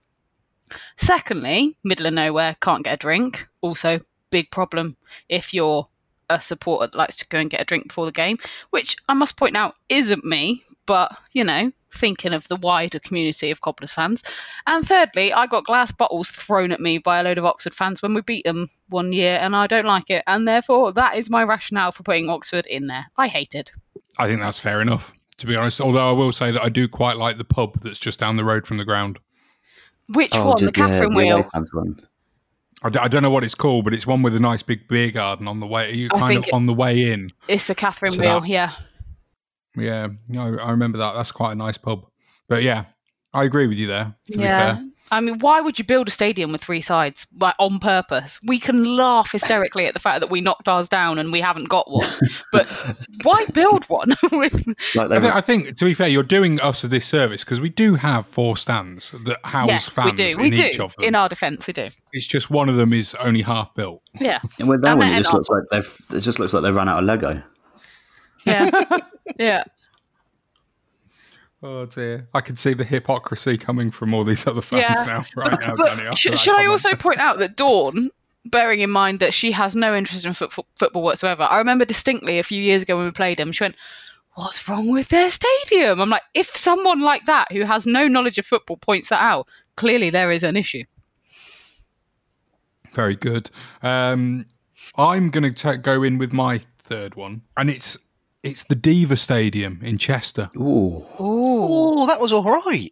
Secondly, middle of nowhere, can't get a drink. Also, big problem if you're a supporter that likes to go and get a drink before the game, which I must point out isn't me, but you know, thinking of the wider community of Cobblers fans. And thirdly, I got glass bottles thrown at me by a load of Oxford fans when we beat them one year, and I don't like it. And therefore, that is my rationale for putting Oxford in there. I hate it. I think that's fair enough. To be honest, although I will say that I do quite like the pub that's just down the road from the ground. Which Oh, one? did The Catherine the Wheel. fans one. I, d- I don't know what it's called, but it's one with a nice big beer garden on the way. You kind of on the way in. It's the Catherine Wheel, that- yeah. Yeah, I, I remember that. That's quite a nice pub. But yeah, I agree with you there. To be yeah. fair, I mean, why would you build a stadium with three sides like on purpose? We can laugh hysterically at the fact that we knocked ours down and we haven't got one, but [laughs] why build one [laughs] with? Like I think, I think to be fair, you're doing us a disservice because we do have four stands that house yes, we fans do. in We each do. of them. In our defence, we do. it's just one of them is only half built. Yeah, and with that And one, it just looks like they've. It just looks like they've run out of Lego. Yeah, [laughs] yeah. Oh dear, I can see the hypocrisy coming from all these other fans Yeah. now. Right now, But Danny, after sh- that should I also point out that Dawn, bearing in mind that she has no interest in foot- football whatsoever, I remember distinctly a few years ago when we played them, she went, What's wrong with their stadium? I'm like, if someone like that who has no knowledge of football points that out, clearly there is an issue. Very good. Um, I'm going to go in with my third one, and it's it's the Deva Stadium in Chester. Ooh, Oh, that was all right.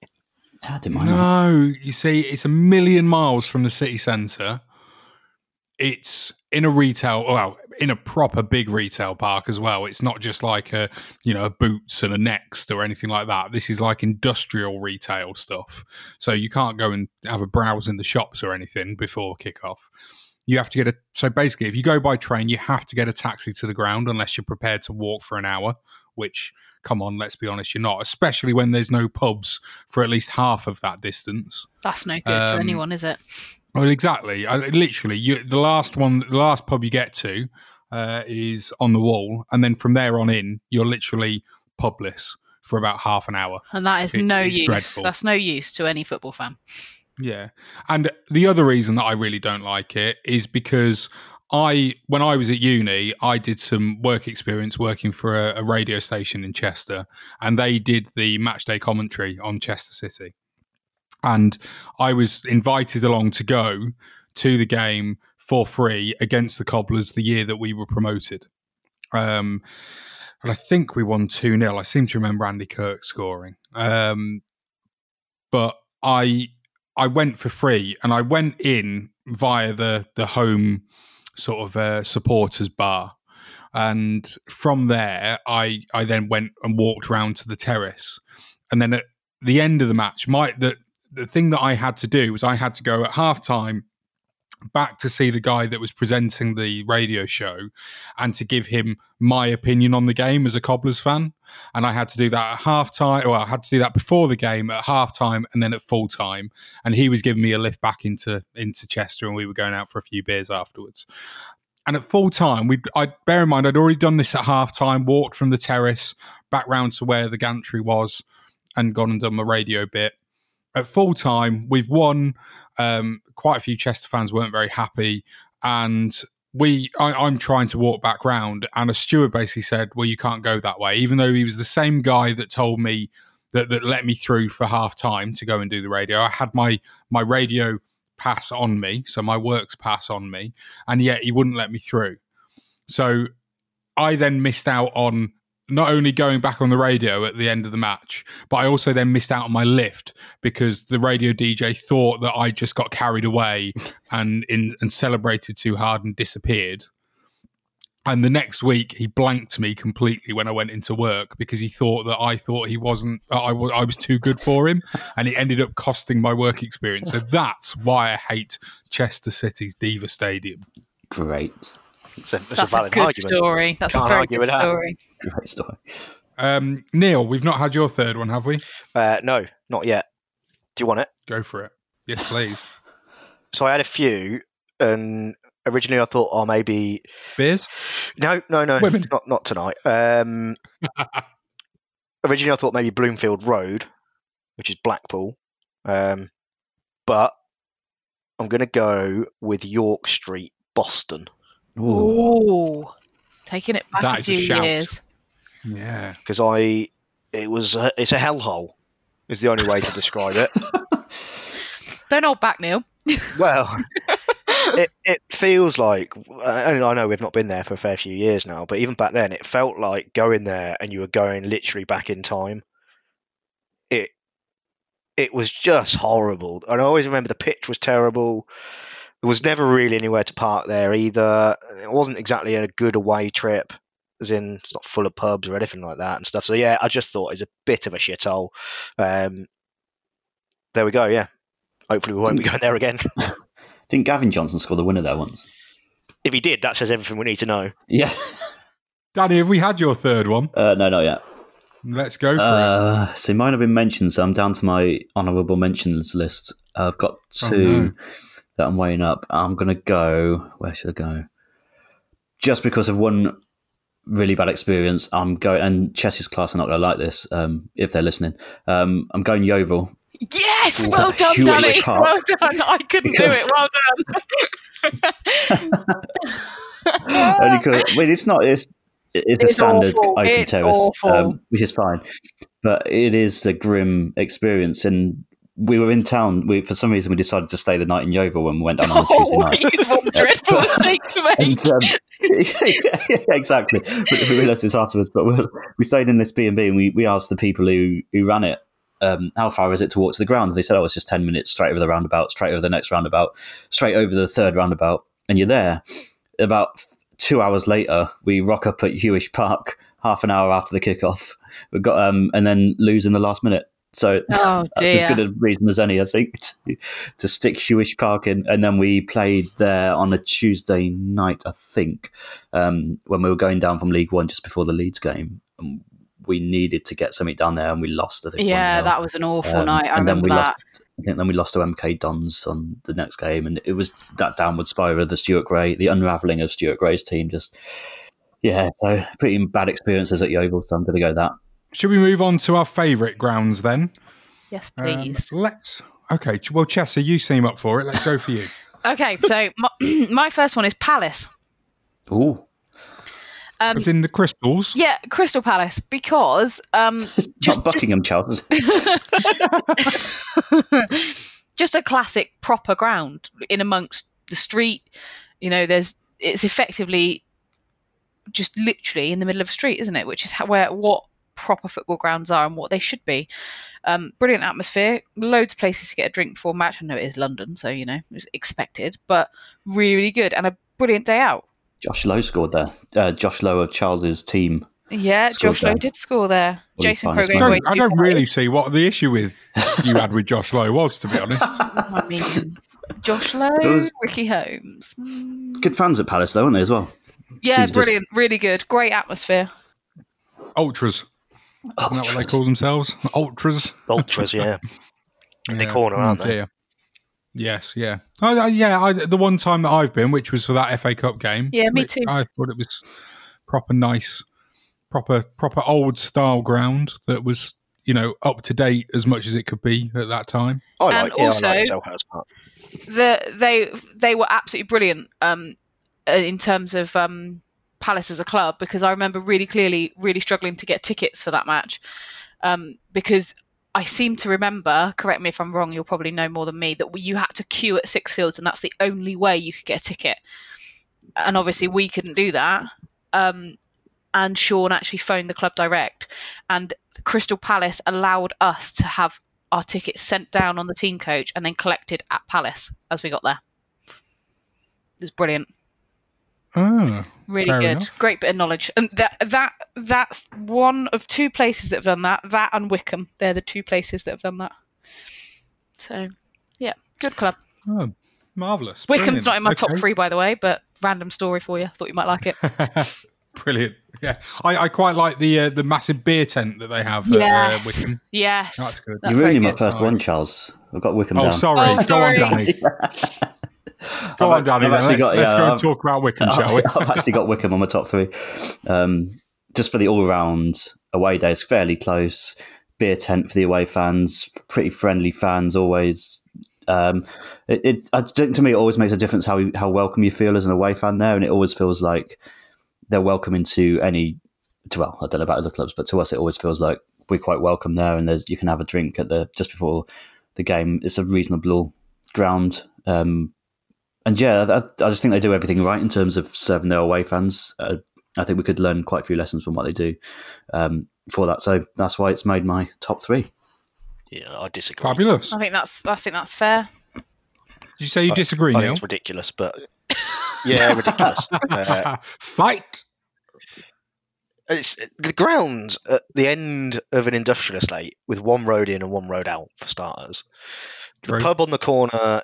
I didn't mind that. No, you see, it's a million miles from the city centre. it's in a retail, well, in a proper big retail park as well. It's not just like a, you know, a Boots and a Next or anything like that. This is like industrial retail stuff. So you can't go and have a browse in the shops or anything before kickoff. You have to get a, so basically, if you go by train, you have to get a taxi to the ground unless you're prepared to walk for an hour, which, come on, let's be honest, you're not, especially when there's no pubs for at least half of that distance. That's no good Um, to anyone, is it? Well, exactly. I, literally, you, the last one, the last pub you get to uh, is on the wall, and then from there on in, you're literally publess for about half an hour. And that is It's- no it's use. dreadful. That's no use to any football fan. Yeah. And the other reason that I really don't like it is because I, when I was at uni, I did some work experience working for a, a radio station in Chester, and they did the match day commentary on Chester City. And I was invited along to go to the game for free against the Cobblers the year that we were promoted. Um, and I think we won 2 0. I seem to remember Andy Kirk scoring. Um, but I I went for free and I went in via the the home sort of uh, supporters bar. And from there, I, I then went and walked around to the terrace. And then at the end of the match, my the, the thing that I had to do was I had to go at half time back to see the guy that was presenting the radio show and to give him my opinion on the game as a Cobblers fan. And I had to do that at half time. Well, I had to do that before the game at half time and then at full time. And he was giving me a lift back into into Chester and we were going out for a few beers afterwards. And at full time, we I bear in mind I'd already done this at half time, walked from the terrace back round to where the gantry was and gone and done my radio bit. At full time, we've won. Um, quite a few Chester fans weren't very happy, and we I, I'm trying to walk back round, and a steward basically said, "Well, you can't go that way," even though he was the same guy that told me that that let me through for half time to go and do the radio. I had my my radio pass on me, so my works pass on me, and yet he wouldn't let me through. So I then missed out on not only going back on the radio at the end of the match, but I also then missed out on my lift because the radio DJ thought that I just got carried away [laughs] and in and celebrated too hard and disappeared. And the next week, he blanked me completely when I went into work because he thought that I thought he wasn't, I was, I was too good for him. And it ended up costing my work experience. So [laughs] that's why I hate Chester City's Deva Stadium. Great. It's a, it's That's a a good argument. story. That's Can't a very argue good with that. story. Great story. Um, Neil, we've not had your third one, have we? Uh, no, not yet. Do you want it? Go for it. Yes, please. [laughs] So I had a few, and originally I thought, oh, maybe Beers? no, no, no, Women. not not tonight. Um, [laughs] originally I thought maybe Bloomfield Road, which is Blackpool, um, but I'm going to go with York Street, Boston, Ooh. Taking it back That a is a few shout. years. Yeah. because I it was a, it's a hellhole. Is the only way to describe it. [laughs] [laughs] Don't hold back, Neil. [laughs] Well, it it feels like I I know we've not been there for a fair few years now, but even back then, it felt like going there and you were going literally back in time. It it was just horrible, and I always remember the pitch was terrible. There was never really anywhere to park there either. It wasn't exactly a good away trip, as in it's not full of pubs or anything like that and stuff. So yeah, I just thought it's a bit of a shithole. Um, there we go. Yeah, hopefully we won't be going there again. [laughs] Didn't Gavin Johnson score the winner there once? if he did, that says everything we need to know. Yeah. [laughs] Danny, have we had your third one? Uh, no, not yet. Let's go for it. Uh, so mine have been mentioned, so I'm down to my honourable mentions list. Uh, I've got Oh, two no. That I'm weighing up. I'm going to go. Where should I go? Just because of one really bad experience, I'm going. And Chess's class are not going to like this um, if they're listening. Um, I'm going Yeovil. Yes, Ooh, well done, Danny. Park. Well done. I couldn't do it. Well done. [laughs] Only 'cause- I mean, it's not. It's it's the standard awful. open It's terrace, um, which is fine. But it is a grim experience, and we were in town. We for some reason we decided to stay the night in Yeovil when we went down on [laughs] Tuesday Oh, night. what dreadful [laughs] mistake to make. And, um, [laughs] yeah, exactly. We, we realised this afterwards, but we, we stayed in this B and B, and we, we asked the people who who ran it, um, how far is it to walk to the ground? And they said, oh, it's just ten minutes straight over the roundabout, straight over the next roundabout, straight over the third roundabout. and you're there. About two hours later, we rock up at Huish Park half an hour after the kickoff. We got um, and then lose in the last minute. So [laughs] Oh, that's as good a reason as any, I think, to, to stick Huish Park in. And then we played there on a Tuesday night, I think, um, when we were going down from League One just before the Leeds game. And we needed to get something down there, and we lost. I think. Yeah, that was an awful Um, night. I and then we that. lost. I think then we lost to MK Dons on the next game, and it was that downward spiral of the Stuart Gray, the unraveling of Stuart Gray's team. Just yeah, so pretty bad experiences at Yeovil. So I'm going to go that. Should we move on to our favourite grounds then? Yes, Um, please. let's. Okay, well, Chester, you seem up for it. Let's go for you. [laughs] Okay, so my, [clears throat] my first one is Palace. Ooh, Um, As in the crystals. yeah, Crystal Palace because um, [laughs] it's not Buckingham, Charles. [laughs] just a classic proper ground in amongst the street. You know, there's it's effectively just literally in the middle of a street, isn't it? Which is how, where what proper football grounds are and what they should be. Um, brilliant atmosphere, loads of places to get a drink before match. I know it is London, so you know it was expected, but really, really good and a brilliant day out. Josh Lowe scored there. Uh, Josh Lowe of Charles's team. Yeah, Josh Lowe there. did score there. Well, Jason fine, it's I Prograde. fine. way don't, I don't really see what the issue with you had with Josh Lowe was, to be [laughs] honest. I mean, Josh Lowe, was- Ricky Holmes. Mm. Good fans at Palace, though, aren't they, as well? Yeah, Seems just- brilliant, really good, great atmosphere. Ultras. Isn't that what they call themselves? Ultras. [laughs] Ultras, yeah. In the corner, Oh, aren't they? dear. Yes, yeah. Oh, uh, yeah. I, the one time that I've been, which was for that FA Cup game. Yeah, me too. I thought it was proper nice, proper proper old style ground that was you know up to date as much as it could be at that time. I like, And yeah, also- I like The they they were absolutely brilliant um, uh, in terms of um, Palace as a club because I remember really clearly really struggling to get tickets for that match um, because I seem to remember. Correct me if I'm wrong. You'll probably know more than me that you had to queue at Sixfields and that's the only way you could get a ticket. And obviously we couldn't do that. Um, and Sean actually phoned the club direct, and Crystal Palace allowed us to have our tickets sent down on the team coach and then collected at Palace as we got there. It was brilliant, Ah, really good, enough. great bit of knowledge. And that that that's one of two places that have done that. That and Wycombe, they're the two places that have done that. So, yeah, good club. Oh, marvelous. Wycombe's Brilliant. not in my top three, by the way, but random story for you. I thought you might like it. [laughs] Brilliant. Yeah, I, I quite like the uh, the massive beer tent that they have at uh, Wycombe. Yes, That's good. That's You're very ruining my first Sorry. one, Charles. I've got Wycombe Oh, down. sorry. Oh, Go sorry. [laughs] Go I've- on, Danny. Let's, got- let's yeah, go and I've- talk about Wycombe, shall we? I've actually got Wycombe on my top three. Um, just for the all round away days, fairly close. Beer tent for the away fans, pretty friendly fans always. Um, it, it I think to me it always makes a difference how how welcome you feel as an away fan there, and it always feels like they're welcoming to any. To, well, I don't know about other clubs, but to us it always feels like we're quite welcome there, and there's you can have a drink at the just before the game. It's a reasonable ground. Um, and yeah, I, I just think they do everything right in terms of serving their away fans. Uh, I think we could learn quite a few lessons from what they do um, for that. So that's why it's made my top three. Yeah, I disagree. Fabulous. I think that's I think that's fair. Did you say you disagree, I think Neil? it's ridiculous, but [laughs] yeah, ridiculous. Uh, Fight. it's the grounds at the end of an industrial estate with one road in and one road out for starters. The True. pub on the corner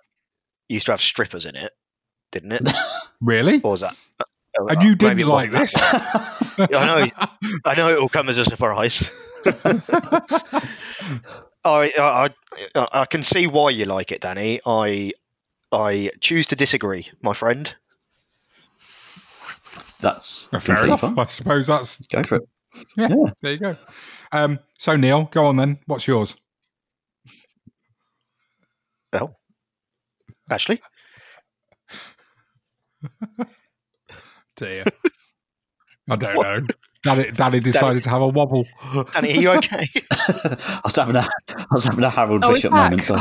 used to have strippers in it, didn't it? [laughs] Really? Or was that? oh, And you maybe didn't like this? [laughs] I know. [laughs] I know it will come as a surprise. I, I I I can see why you like it, Danny. I I choose to disagree, my friend. That's Fair enough. fine. I suppose that's Go for it. yeah, Yeah. There you go. Um, so Neil, go on then. What's yours? Oh, Ashley. [laughs] Dear. I don't know. Daddy, Daddy decided to have a wobble. Danny, are you [laughs] okay? [laughs] I was having a I was having a Harold Oh, Bishop moment. So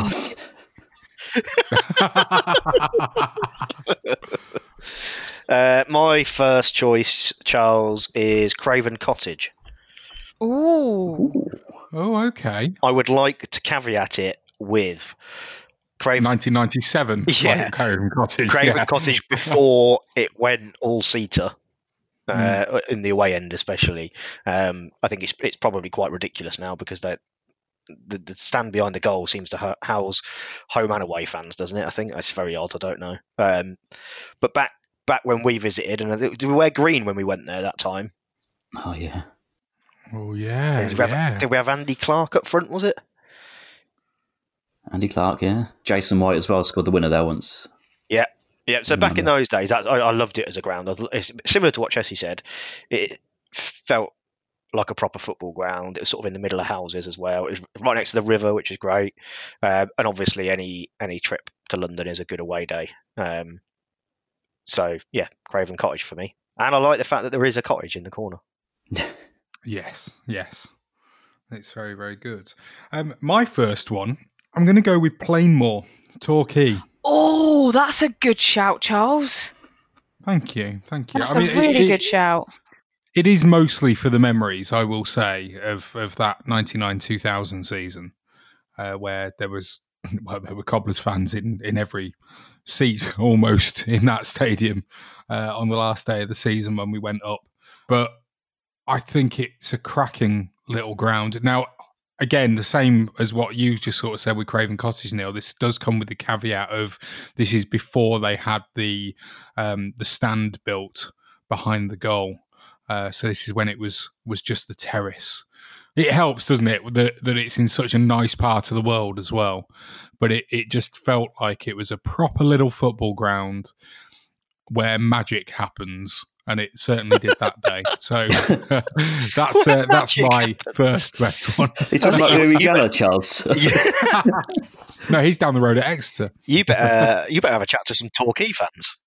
Uh, my first choice, Charles, is Craven Cottage. Ooh. oh, okay. I would like to caveat it with Craven, 1997. [laughs] Yeah. Craven Cottage. Craven yeah. Cottage [laughs] before it went all seater. Uh, Mm. In the away end, especially, um, I think it's it's probably quite ridiculous now because that the, the stand behind the goal seems to house home and away fans, doesn't it? I think that's very odd. I don't know. Um, but back back when we visited, and did we wear green when we went there that time? Oh yeah. Oh, yeah. did, we have, yeah. did we have Andy Clark up front? Was it? Andy Clark, yeah. Jason White as well scored the winner there once. Yeah, yeah. So back in those days, I, I loved it as a ground. It's similar to what Chessie said. It felt like a proper football ground. It was sort of in the middle of houses as well. It was right next to the river, which is great. Um, and obviously, any any trip to London is a good away day. Um, so yeah, Craven Cottage for me. And I like the fact that there is a cottage in the corner. [laughs] Yes, yes. It's very, very good. Um, my first one, I'm going to go with Plainmoor, Torquay. Oh, that's a good shout, Charles. Thank you, thank you. That's I mean, a it- really it- good shout. It is mostly for the memories, I will say, of of that ninety nine two thousand season, uh, where there was [laughs] well, there were Cobblers fans in in every seat [laughs] almost in that stadium uh, on the last day of the season when we went up. But I think it's a cracking little ground. Now, again, the same as what you just sort of said with Craven Cottage, Neil. This does come with the caveat of this is before they had the um, the stand built behind the goal. Uh, so this is when it was was just the terrace. It helps, doesn't it, that, that it's in such a nice part of the world as well. But it, it just felt like it was a proper little football ground where magic happens, and it certainly did that day. So [laughs] [laughs] that's uh, that's magic my first best one. [laughs] You talking about Uri Geller, Charles? no, he's down the road at Exeter. You better you better have a chat to some Torquay fans.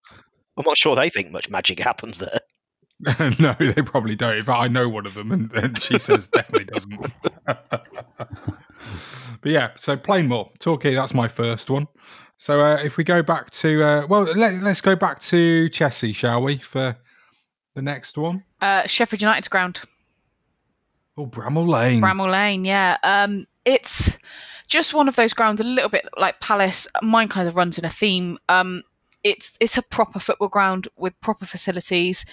I'm not sure they think much magic happens there. no, they probably don't. In fact, I know one of them, and, and she says definitely doesn't. but yeah, so Plainmoor Torquay, that's my first one. So uh, if we go back to, uh, well, let, us go back to Chessie, shall we, for the next one? Uh, Sheffield United's ground. Oh, Bramall Lane. Bramall Lane, yeah. Um, it's just one of those grounds, a little bit like Palace. Mine kind of runs in a theme. Um, it's it's a proper football ground with proper facilities,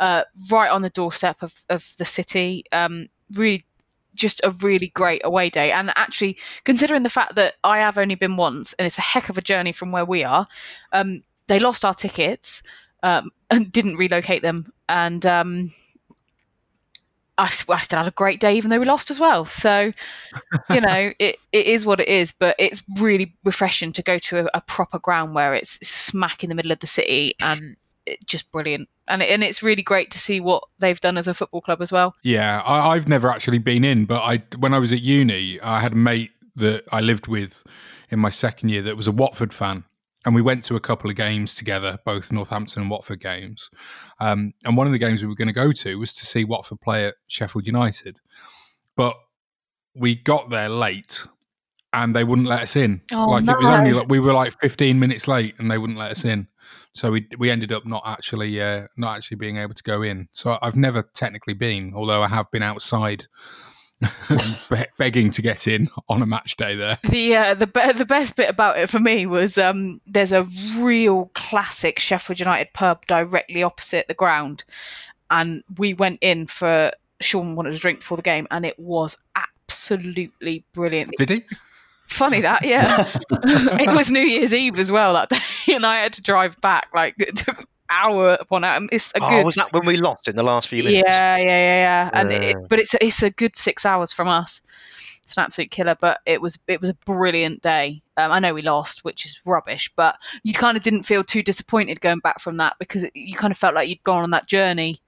uh, right on the doorstep of, of the city. Um, really, just a really great away day. And actually, considering the fact that I have only been once, and it's a heck of a journey from where we are, um, they lost our tickets um, and [laughs] didn't relocate them, and um, I, I still had a great day, even though we lost as well. So, you [laughs] know, it, it is what it is, but it's really refreshing to go to a, a proper ground where it's smack in the middle of the city and it, just brilliant. And, it, and it's really great to see what they've done as a football club as well. Yeah, I, I've never actually been in, but I when I was at uni, I had a mate that I lived with in my second year that was a Watford fan, and we went to a couple of games together, both Northampton and Watford games. Um, and one of the games we were going to go to was to see Watford play at Sheffield United, but we got there late. And they wouldn't let us in. Oh, like it was only like we were like 15 minutes late, and they wouldn't let us in. So we we ended up not actually uh, not actually being able to go in. So I've never technically been, although I have been outside [laughs] be- begging to get in on a match day there. The uh, the be- the best bit about it for me was um, there's a real classic Sheffield United pub directly opposite the ground, and we went in for Sean wanted a drink before the game, and it was absolutely brilliant. Did he? Funny that, yeah. [laughs] [laughs] it was New Year's Eve as well that day, and I had to drive back. Like took hour upon hour. It's a Oh, good. was that when we lost in the last few minutes? Yeah, yeah, yeah, yeah. And it, but it's it's a good six hours from us. It's an absolute killer. But it was it was a brilliant day. Um, I know we lost, which is rubbish, but you kind of didn't feel too disappointed going back from that because it, you kind of felt like you'd gone on that journey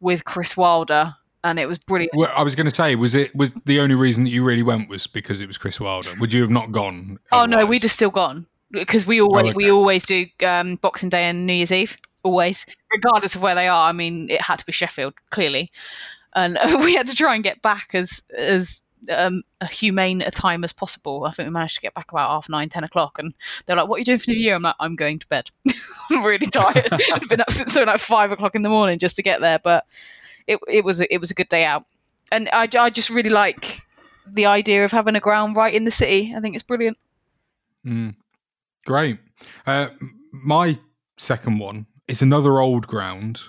with Chris Wilder, and it was brilliant. Well, I was going to say, was it was the only reason that you really went was because it was Chris Wilder? Would you have not gone? Oh no, we'd have still gone because we always Oh, okay. we always do um, Boxing Day and New Year's Eve, always, regardless of where they are. I mean, it had to be Sheffield, clearly, and [laughs] we had to try and get back as as um, a humane a time as possible. I think we managed to get back about half nine, ten o'clock, and they're like, "What are you doing for New Year?" I'm like, "I'm going to bed. [laughs] I'm really tired. [laughs] I've been up since so like five o'clock in the morning just to get there, but it it was it was a good day out, and I I just really like." The idea of having a ground right in the city, I think it's brilliant. Mm. Great. Uh, my second one is another old ground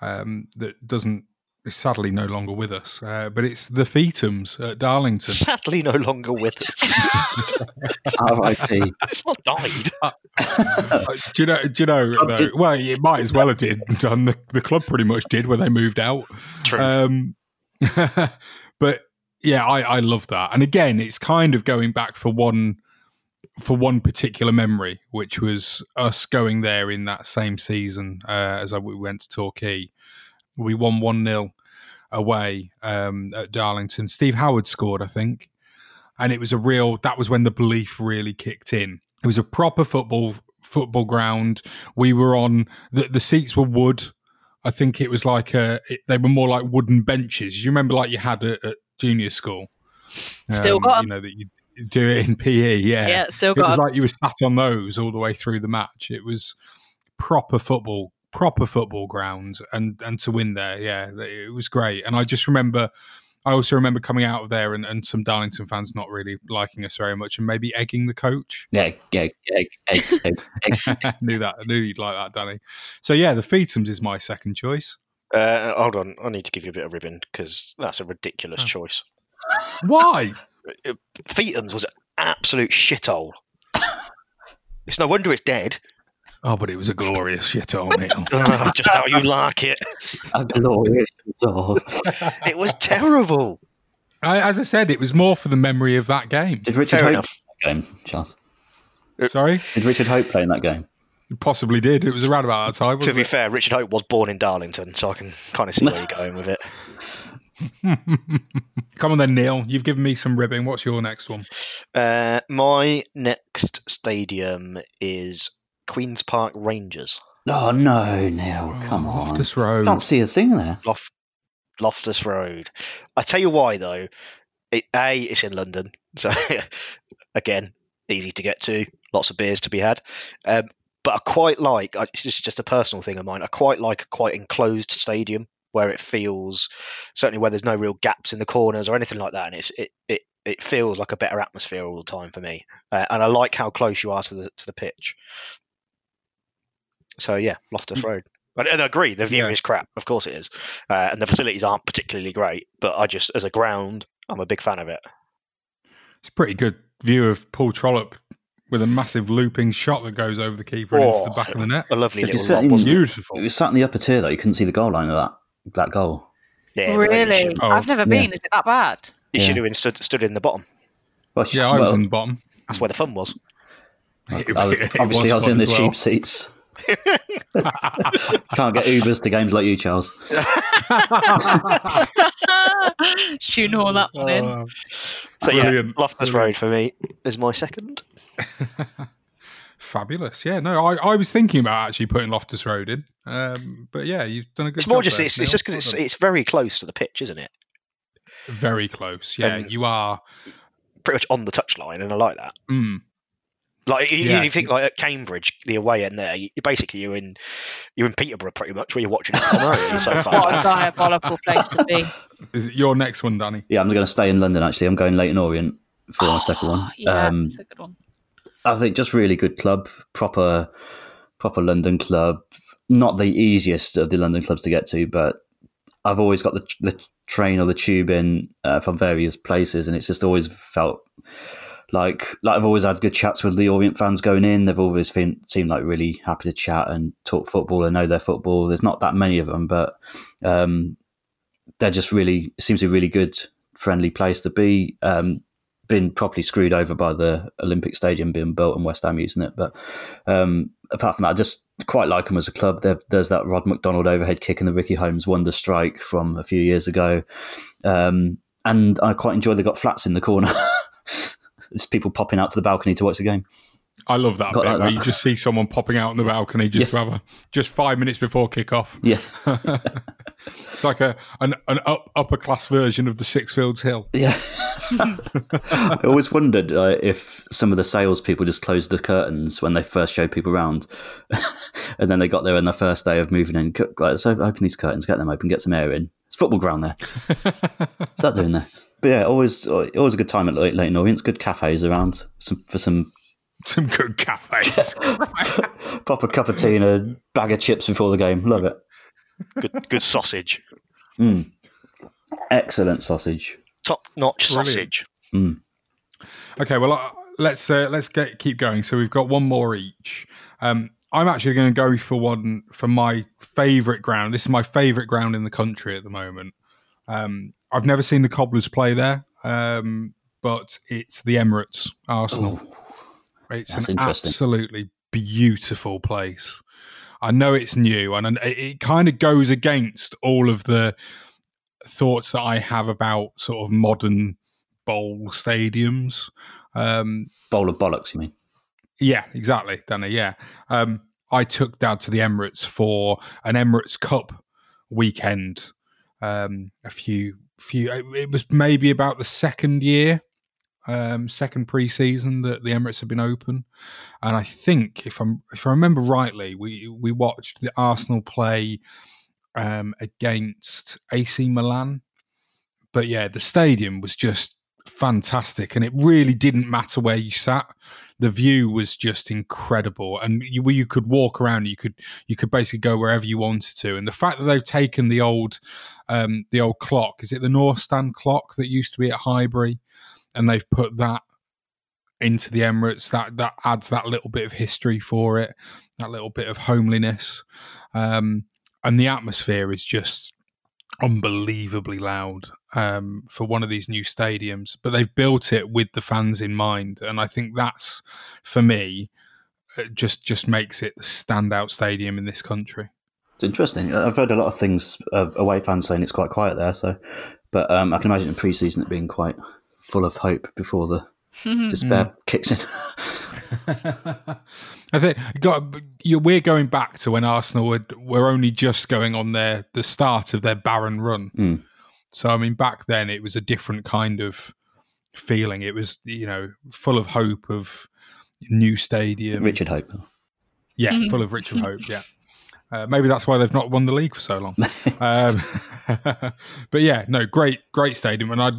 um, that doesn't is sadly no longer with us, uh, but it's the Feethams at Darlington. [laughs] Sadly, no longer with us. R.I.P. it's not died. [laughs] Uh, do you know? Do you know? Though- did- well, it might as well have did done. The, the club pretty much did when they moved out. True. Um, [laughs] but yeah, I, I love that. And again, it's kind of going back for one for one particular memory, which was us going there in that same season uh, as I, we went to Torquay. We won one 0 away um, at Darlington. Steve Howard scored, I think, and it was a real. That was when the belief really kicked in. It was a proper football football ground. We were on the the seats were wood. I think it was like a. It, they were more like wooden benches. You remember, like you had at, at junior school. Still got 'em. You know that you do it in PE. Yeah, Yeah, still It was like you were sat on those all the way through the match. It was proper football, proper football ground, and and to win there, yeah, it was great. And I just remember. I also remember coming out of there and, and some Darlington fans not really liking us very much and maybe egging the coach. Yeah, yeah, egg, egg, egg, egg. [laughs] I knew that. I knew you'd like that, Danny. So yeah, the Feethams is my second choice. Uh, hold on, I need to give you a bit of ribbon because that's a ridiculous Oh. choice. Why? Uh, Feethams was an absolute shithole. it's no wonder it's dead. Oh, but it was a glorious shithole, Neil. Ugh, ah, just how you like it. A glorious result. It was terrible. I, as I said, it was more for the memory of that game. Did Richard Fair Hope enough. play in that game, Charles? Sorry, Did Richard Hope play in that game? it possibly did. It was around about that time. To Wasn't be it? fair, Richard Hope was born in Darlington, so I can kind of see where you're going with it. [laughs] Come on then, Neil. You've given me some ribbing. What's your next one? Uh, my next stadium is Queens Park Rangers. Oh no, Neil, come on. Loftus Road. Can't see a thing there. Lof- Loftus Road. I tell you why though. It, a, it's in London, [laughs] so again, easy to get to. Lots of beers to be had. Um, but I quite like. I, it's just just a personal thing of mine. I quite like a quite enclosed stadium where it feels certainly where there's no real gaps in the corners or anything like that, and it's it it, it feels like a better atmosphere all the time for me. Uh, and I like how close you are to the to the pitch. So yeah, Loftus Road. And and I agree, the view Yeah. is crap. Of course it is, uh, and the facilities aren't particularly great. But I just, as a ground, I'm a big fan of it. It's a pretty good view of Paul Trollope with a massive looping shot that goes over the keeper and into the Oh, back of the net. A lovely If you little lob, wasn't it? Beautiful. It was sat in the upper tier though. You couldn't see the goal line of that that goal. Yeah, oh, really? Oh, I've never yeah. been. Is it that bad? You Yeah. should have been stood, stood in the bottom. Well, Yeah, I was well, in the bottom. That's where the fun was. [laughs] It- I was- it obviously, I was in the well. cheap seats. [laughs] Can't get Ubers to games like you, Charles. [laughs] Shoehorn that one in. Oh, So yeah, Brilliant, Loftus brilliant. Road for me is my second. Fabulous. Yeah, no, I, I was thinking about actually putting Loftus Road in. Um, but yeah, you've done a good It's more just there, it's, it's just because it's it's very close to the pitch, isn't it? very close. Yeah, And- you are. Pretty much on the touchline, and I like that. Mm, Like you, Yeah. you think like at Cambridge, the away end there, you, basically you're in you're in Peterborough pretty much where you're watching it from. aren't you? so far. What a diabolical place to be. [laughs] is it your next one, Danny? Yeah, I'm going to stay in London. Actually, I'm going Leyton Orient for my second one. Oh, Yeah, Um, that's a good one. I think just really good club, proper, proper London club. Not the easiest of the London clubs to get to, but I've always got the the train or the tube in uh, from various places, and it's just always felt like like I've always had good chats with the Orient fans going in. They've always been, seemed like really happy to chat and talk football and know their football. There's not that many of them, but um, they're just really seems a really good, friendly place to be. Um, been properly screwed over by the Olympic Stadium being built and West Ham using it. But um, apart from that, I just quite like them as a club. There, there's that Rod McDonald overhead kick and the Ricky Holmes wonder strike from a few years ago. Um, and I quite enjoy They've got flats in the corner. [laughs] There's people popping out to the balcony to watch the game. I love that Got bit like where that. you just see someone popping out on the balcony just to have a just five minutes before kick-off. Yeah. [laughs] It's like a an, an up, upper class version of the Sixfields Hill. Yeah. [laughs] I always wondered uh, if some of the salespeople just closed the curtains when they first showed people around, [laughs] and then they got there on the first day of moving in. "Go- Right, so open these curtains, get them open, get some air in. It's football ground there. What's that doing there? But yeah, always always a good time at Ley- Leyton Orient. Good cafes around some, for some Some good cafes. [laughs] Pop a cup of tea and a bag of chips before the game. Love it. Good, good sausage. Mm. Excellent sausage. Top notch sausage. Mm. Okay, well, uh, let's uh, let's get keep going. So we've got one more each. Um, I'm actually going to go for one for my favourite ground. This is my favourite ground in the country at the moment. Um, I've never seen the Cobblers play there, um, but it's the Emirates Arsenal. It's that's an absolutely beautiful place. I know it's new, and it, it kind of goes against all of the thoughts that I have about sort of modern bowl stadiums. Um, Bowl of bollocks, you mean? yeah, exactly, Danny. Yeah, um, I took Dad to the Emirates for an Emirates Cup weekend. Um, a few, few. It was maybe about the second year, um, second pre-season that the Emirates had been open, and I think if I'm if I remember rightly, we we watched the Arsenal play um, against AC Milan. But yeah, the stadium was just fantastic, and it really didn't matter where you sat. The view was just incredible, and you, you could walk around. You could you could basically go wherever you wanted to. And the fact that they've taken the old um, the old clock is it the North Stand clock that used to be at Highbury, and they've put that into the Emirates. That that adds that little bit of history for it, that little bit of homeliness, um, and the atmosphere is just unbelievably loud um, for one of these new stadiums. But they've built it with the fans in mind, and I think that's for me uh, just just makes it the standout stadium in this country. It's interesting. I've heard a lot of things uh, away fans saying it's quite quiet there. So, but um, I can imagine in pre-season it being quite full of hope before the [laughs] despair kicks in. [laughs] I think got, you, we're going back to when Arsenal were, were only just going on their the start of their barren run. Mm. So I mean, back then it was a different kind of feeling. It was you know full of hope of new stadium. Richard Hope. Yeah, [laughs] full of Richard Hope. Yeah. Uh, maybe that's why they've not won the league for so long. um, but yeah, no, great, great stadium, and I,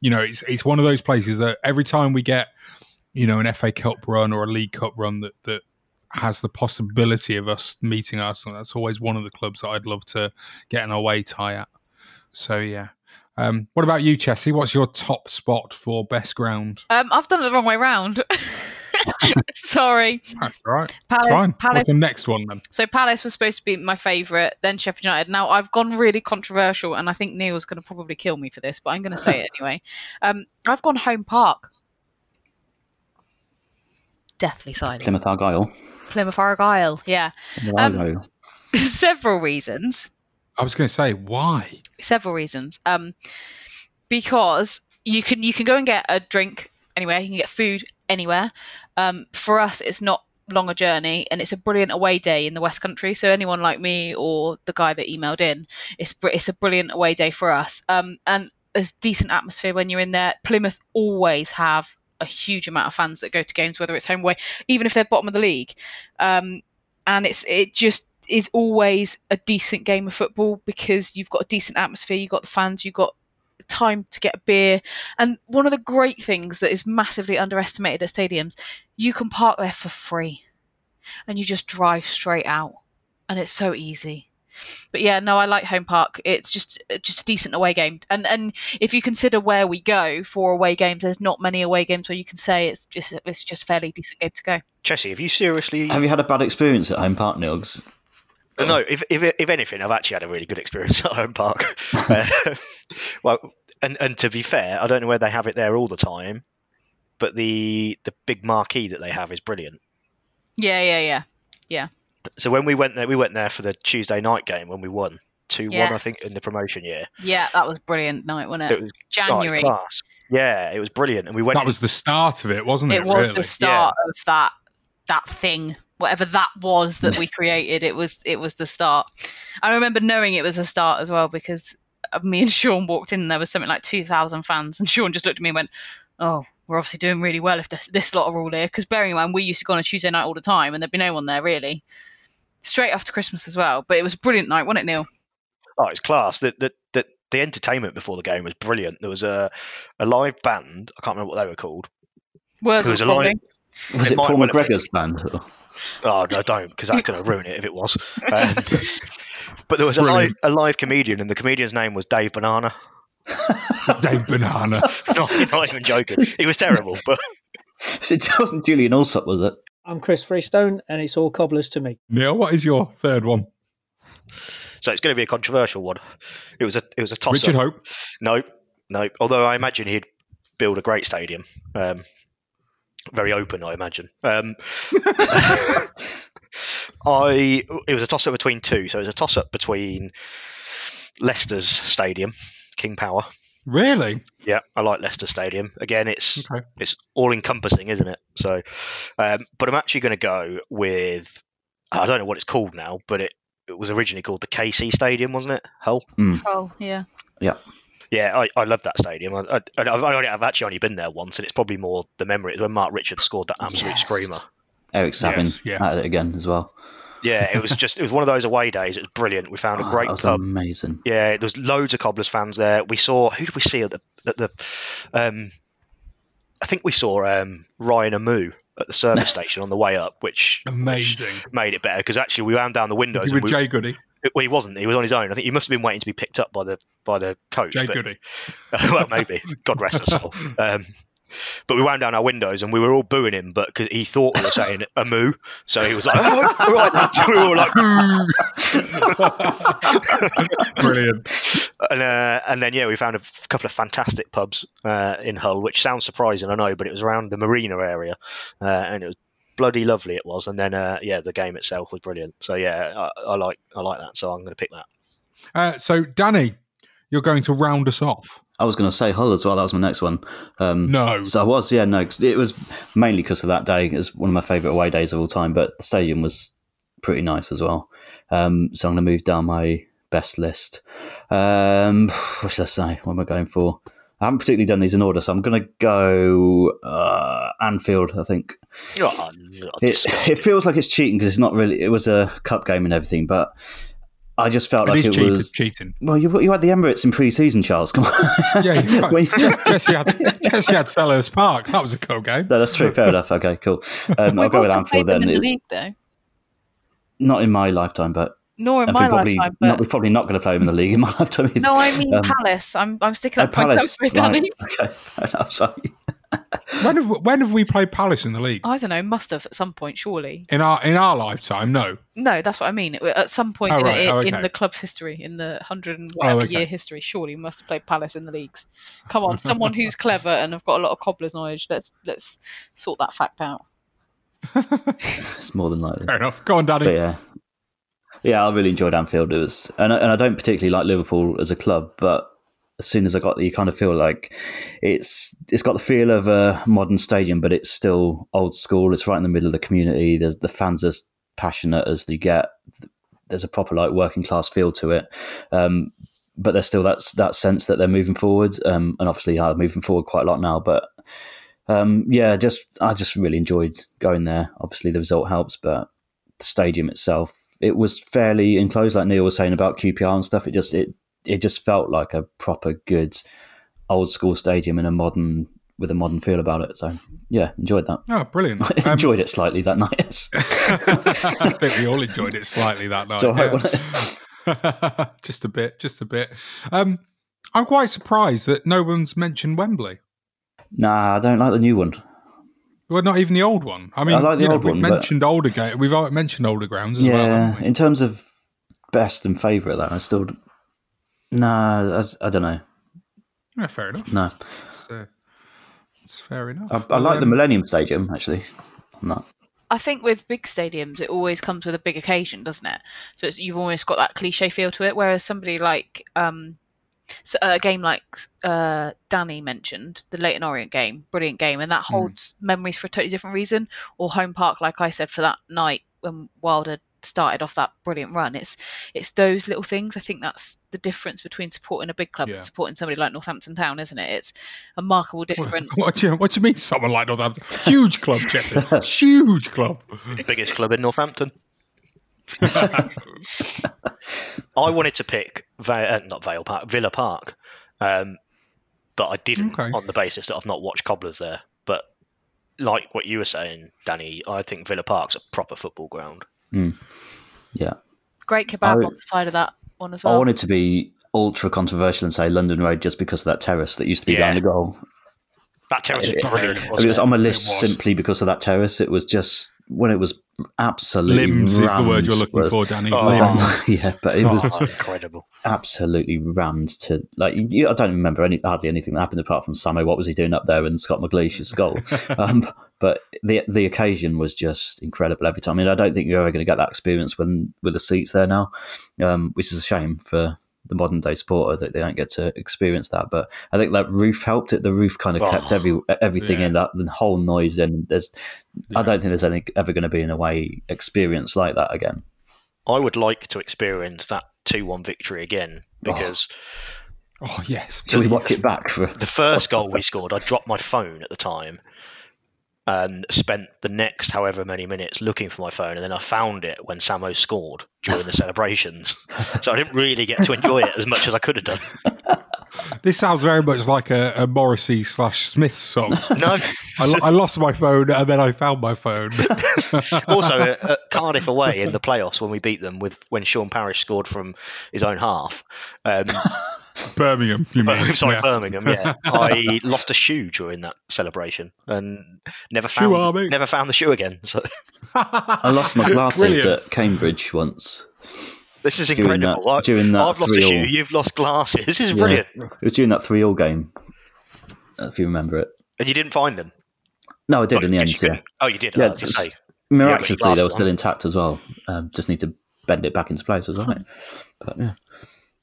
you know, it's it's one of those places that every time we get, you know, an FA Cup run or a League Cup run that that has the possibility of us meeting Arsenal, that's always one of the clubs that I'd love to get an away tie at. So yeah. Um, what about you, Chessie? What's your top spot for best ground? Um, I've done it the wrong way round. [laughs] [laughs] Sorry. That's all right. Palace- Fine. Palace- What's the next one then? So Palace was supposed to be my favourite, then Sheffield United. Now I've gone really controversial, and I think Neil's going to probably kill me for this, but I'm going to say it [laughs] anyway. Um, I've gone Home Park. Deathly silent. Plymouth Argyle. Plymouth Argyle. Yeah. Um, [laughs] Several reasons. I was going to say why. several reasons. Um, because you can you can go and get a drink anywhere, you can get food anywhere. Um, for us, it's not long a journey, and it's a brilliant away day in the West Country. So anyone like me or the guy that emailed in, it's it's a brilliant away day for us. Um, and there's decent atmosphere when you're in there. Plymouth always have a huge amount of fans that go to games, whether it's home away, even if they're bottom of the league. Um, and it's it just is always a decent game of football because you've got a decent atmosphere, you've got the fans, you've got time to get a beer. And one of the great things that is massively underestimated at stadiums, you can park there for free and you just drive straight out. And it's so easy. But yeah, no, I like Home Park. It's just just a decent away game, and and if you consider where we go for away games, there's not many away games where you can say it's just it's just a fairly decent game to go. Chessie, have you seriously? Have you had a bad experience at Home Park, Neil? 'Cause No, if, if if anything, I've actually had a really good experience [laughs] at Home Park. [laughs] Uh, well, and and to be fair, I don't know where they have it there all the time, but the the big marquee that they have is brilliant. Yeah, yeah, yeah, yeah. So when we went there, we went there for the Tuesday night game when we won two one, I think, in the promotion year. Yeah, that was brilliant night, wasn't it? It was January. like, class. Yeah, it was brilliant, and we went. That in- was the start of it, wasn't it? it was really? the start of that that thing whatever that was that [laughs] we created it was it was the start i remember knowing it was a start as well because uh, me and sean walked in and there was something like 2000 fans and [laughs] sean just looked at me and went oh we're obviously doing really well if this, this lot are all here because bearing in mind we used to go on a tuesday night all the time and there'd be no one there really straight after christmas as well but it was a brilliant night wasn't it neil Oh, it's class. The, the, the, the entertainment before the game was brilliant. There was a, a live band. I can't remember what they were called. Words There was a live. Was It it, Paul well have been. McGregor's band? or- Oh no, don't because that's going to ruin it if it was. Um, [laughs] but there was a live, a live comedian, and the comedian's name was Dave Banana. [laughs] [laughs] Dave Banana. not, not even joking. He was terrible, but It wasn't Julian Alsop, was it? I'm Chris Freestone, and it's all cobblers to me. Neil, what is your third one? so it's going to be a controversial one. It was a it was a toss Richard. Hope. No, no. Although I imagine he'd build a great stadium. Um, very open, I imagine. Um, [laughs] I it was a toss up between two. So it was a toss up between Leicester's stadium, King Power. Really? Yeah, I like Leicester Stadium. Again, it's Okay. it's all encompassing, isn't it? So, um, but I'm actually going to go with I don't know what it's called now, but it, it was originally called the KC Stadium, wasn't it? Hull. Oh, yeah. Yeah. Yeah, I, I love that stadium. I, I, I've, only, I've actually only been there once, and it's probably more the memory. It when Marc Richards scored that absolute Yes. screamer. Eric Sabin Yes, yeah. at it again as well. Yeah, it was just it was one of those away days. It was brilliant. We found a Oh, great that was pub. amazing. Yeah, there was loads of Cobblers fans there. We saw who did we see at the at the um, I think we saw um, Ryan Amoo at the service [laughs] station on the way up, which Amazing. made it better because actually we wound down the windows. You and with we, Jade Goody? Well, he wasn't. He was on his own. I think he must have been waiting to be picked up by the by the coach. Jay but- Goody. [laughs] well, maybe. God rest her soul. [laughs] Um, but we wound down our windows and we were all booing him, but because he thought we were saying a moo, so he was like, "Oh, right, [laughs] lads." we were all like, Brilliant. and, uh, and then yeah, we found a f- couple of fantastic pubs uh, in Hull, which sounds surprising, I know, but it was around the marina area, uh, and it was bloody lovely. It was, and then uh, yeah, the game itself was brilliant. So yeah, I, I like I like that. So I'm going to pick that. Uh, so, Danny, you're going to round us off. I was going to say Hull as well. That was my next one. Um, No. So I was, yeah, no, 'cause it was mainly because of that day. It was one of my favourite away days of all time, but the stadium was pretty nice as well. Um, so I'm going to move down my best list. Um, [sighs] what should I say? What am I going for? I haven't particularly done these in order, so I'm going to go uh, Anfield. I think Oh, it, it feels like it's cheating because it's not really. It was a cup game and everything, but I just felt It like is it cheap, was it's cheating. Well, you, you had the Emirates in pre-season, Charles. Come on. Yeah, [laughs] you When- Jess- Jesse had Jesse had Selhurst Park. That was a cool game. No, that's true. Fair enough. Okay, cool. [laughs] Um, I'll go with Anfield then. in the league, though. not in my lifetime, but Nor in and my we're probably lifetime, not, we're probably not going to play them in the league in my [laughs] lifetime either. no, I mean Um, Palace. I'm I'm sticking oh, up my Palace, toe, right. Danny. [laughs] Okay, fair enough. Sorry. When have when have we played Palace in the league? I don't know. Must have at some point, surely. In our in our lifetime, no. No, that's what I mean. At some point Oh, in, right. in, Oh, in the club's history, in the hundred and Oh, whatever okay. year history, surely we must have played Palace in the leagues. Come on, someone who's [laughs] clever and have got a lot of cobblers knowledge. Let's let's sort that fact out. It's more than likely. Fair enough. Go on, Daddy. But yeah, yeah, I really enjoyed Anfield. It was, and I, and I don't particularly like Liverpool as a club, but as soon as I got there, you kind of feel like it's it's got the feel of a modern stadium, but it's still old school. It's right in the middle of the community. There's the fans as passionate as they get. There's a proper like working class feel to it. Um, but there's still that that sense that they're moving forward, um, and obviously are moving forward quite a lot now. But um, yeah, just I just really enjoyed going there. Obviously, the result helps, but the stadium itself, it was fairly enclosed, like Neil was saying about QPR and stuff. It just it it just felt like a proper good old school stadium in a modern with a modern feel about it. So yeah, enjoyed that. Oh, brilliant. [laughs] I Um, enjoyed it slightly that night. [laughs] I think we all enjoyed it slightly that night. Right, yeah. [laughs] just a bit, just a bit. Um, I'm quite surprised that no one's mentioned Wembley. nah, I don't like the new one. Well, not even the old one. I mean, I like the you know, old we've one, but- mentioned older ga- We've mentioned older grounds as well. yeah, haven't we? in terms of best and favourite, though, I still nah, I, I don't know. Yeah, fair enough. No, It's, uh, it's fair enough. I, I like the Um, Millennium Stadium actually. I'm not. I think with big stadiums, it always comes with a big occasion, doesn't it? So it's, you've almost got that cliche feel to it. Whereas somebody like um, so a game like uh, Danny mentioned, the Leyton Orient game, brilliant game, and that holds memories for a totally different reason. Or Home Park, like I said, for that night when Wilder started off that brilliant run. It's it's those little things. I think that's the difference between supporting a big club Yeah. and supporting somebody like Northampton Town, isn't it? It's a markable difference. [laughs] What do you What do you mean? Someone like Northampton? Huge club, Jesse. [laughs] Huge club. biggest club in Northampton. [laughs] I wanted to pick Va- uh, not Vale Park, Villa Park, um, but I didn't Okay. on the basis that I've not watched Cobblers there. But like what you were saying, Danny, I think Villa Park's a proper football ground. Mm. Yeah. Great kebab I- on the side of that one as well. I wanted to be ultra controversial and say London Road just because of that terrace that used to be Yeah. behind the goal. That terrace was It- brilliant. It Wasn't was on my list simply because of that terrace. It was just when it was absolutely Limbs is the word you're looking was- for, Danny. Oh. Limbs. [laughs] yeah, but it was Oh, incredible. absolutely rammed to like. You, I don't remember any hardly anything that happened apart from Samo. What was he doing up there and Scott McGleish's goal? [laughs] um, but the the occasion was just incredible every time. I mean, I don't think you're ever going to get that experience when with the seats there now, um, which is a shame for the modern day supporter that they don't get to experience that. But I think that roof helped it. The roof kind of oh, kept Oh, every everything yeah. in that the whole noise in. There's, I don't think there's any ever going to be in a way experience like that again. I would like to experience that 2 1 victory again because Oh, oh yes. Shall we please. watch it back for the first [laughs] goal we scored, I dropped my phone at the time and spent the next however many minutes looking for my phone, and then I found it when Samo scored during the [laughs] celebrations. So I didn't really get to enjoy it as much as I could have done. [laughs] This sounds very much like a, a Morrissey slash Smith song. [laughs] No. I, I lost my phone and then I found my phone. [laughs] also, at, at Cardiff away in the playoffs when we beat them with when Sean Parrish scored from his own half. Um, [laughs] Birmingham, you mean? sorry, Yeah. Birmingham. Yeah, I lost a shoe during that celebration and never Shoe found army. never found the shoe again. So I lost my glasses at Cambridge once. This is During incredible. that- during that I've lost a shoe. You've lost glasses. This is Yeah. brilliant. It was during that 3 all game, if you remember it. And you didn't find them. No, I did Oh, in the end, you yeah. Oh, you did. Yeah, oh, I was gonna just- Miraculously, they were still on. intact as well. Um, just need to bend it back into place, was right. But yeah.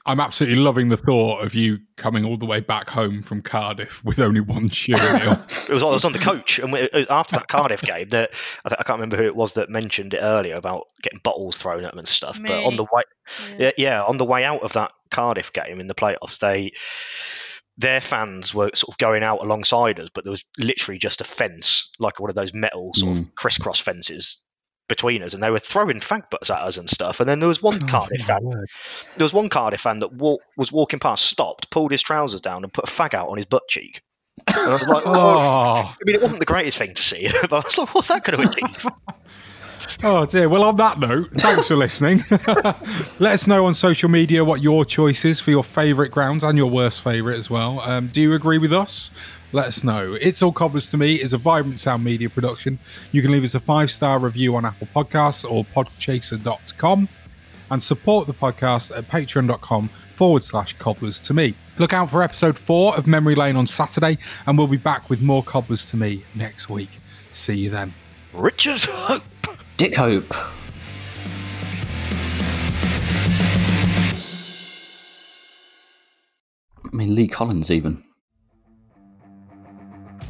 I'm absolutely loving the thought of you coming all the way back home from Cardiff with only one shoe. Neil. [laughs] It was, I was on the coach, and we, uh, after that Cardiff game, that I, th- I can't remember who it was that mentioned it earlier about getting bottles thrown at them and stuff. But on the way, yeah. yeah, on the way out of that Cardiff game in the playoffs, they their fans were sort of going out alongside us, but there was literally just a fence, like one of those metal sort of crisscross fences between us, and they were throwing fag butts at us and stuff. And then there was one Cardiff fan. There was one Cardiff fan that walk, was walking past, stopped, pulled his trousers down, and put a fag out on his butt cheek. And I was like, [laughs] oh. Oh, I mean, it wasn't the greatest thing to see, [laughs] but I was like, what's that going [laughs] to achieve? oh dear. Well, on that note, thanks for listening. Let us know on social media what your choice is for your favourite grounds and your worst favourite as well. Um, do you agree with us? Let us know. It's All Cobblers to Me is a Vibrant Sound Media production. You can leave us a five star review on Apple Podcasts or podchaser.com and support the podcast at patreon.com forward slash cobblers to me. Look out for episode four of Memory Lane on Saturday, and we'll be back with more cobblers to me next week. See you then. Richard Hope. Dick Hope. I mean, Lee Collins, even.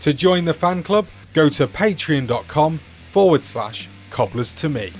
To join the fan club, go to patreon.com forward slash cobblers to me.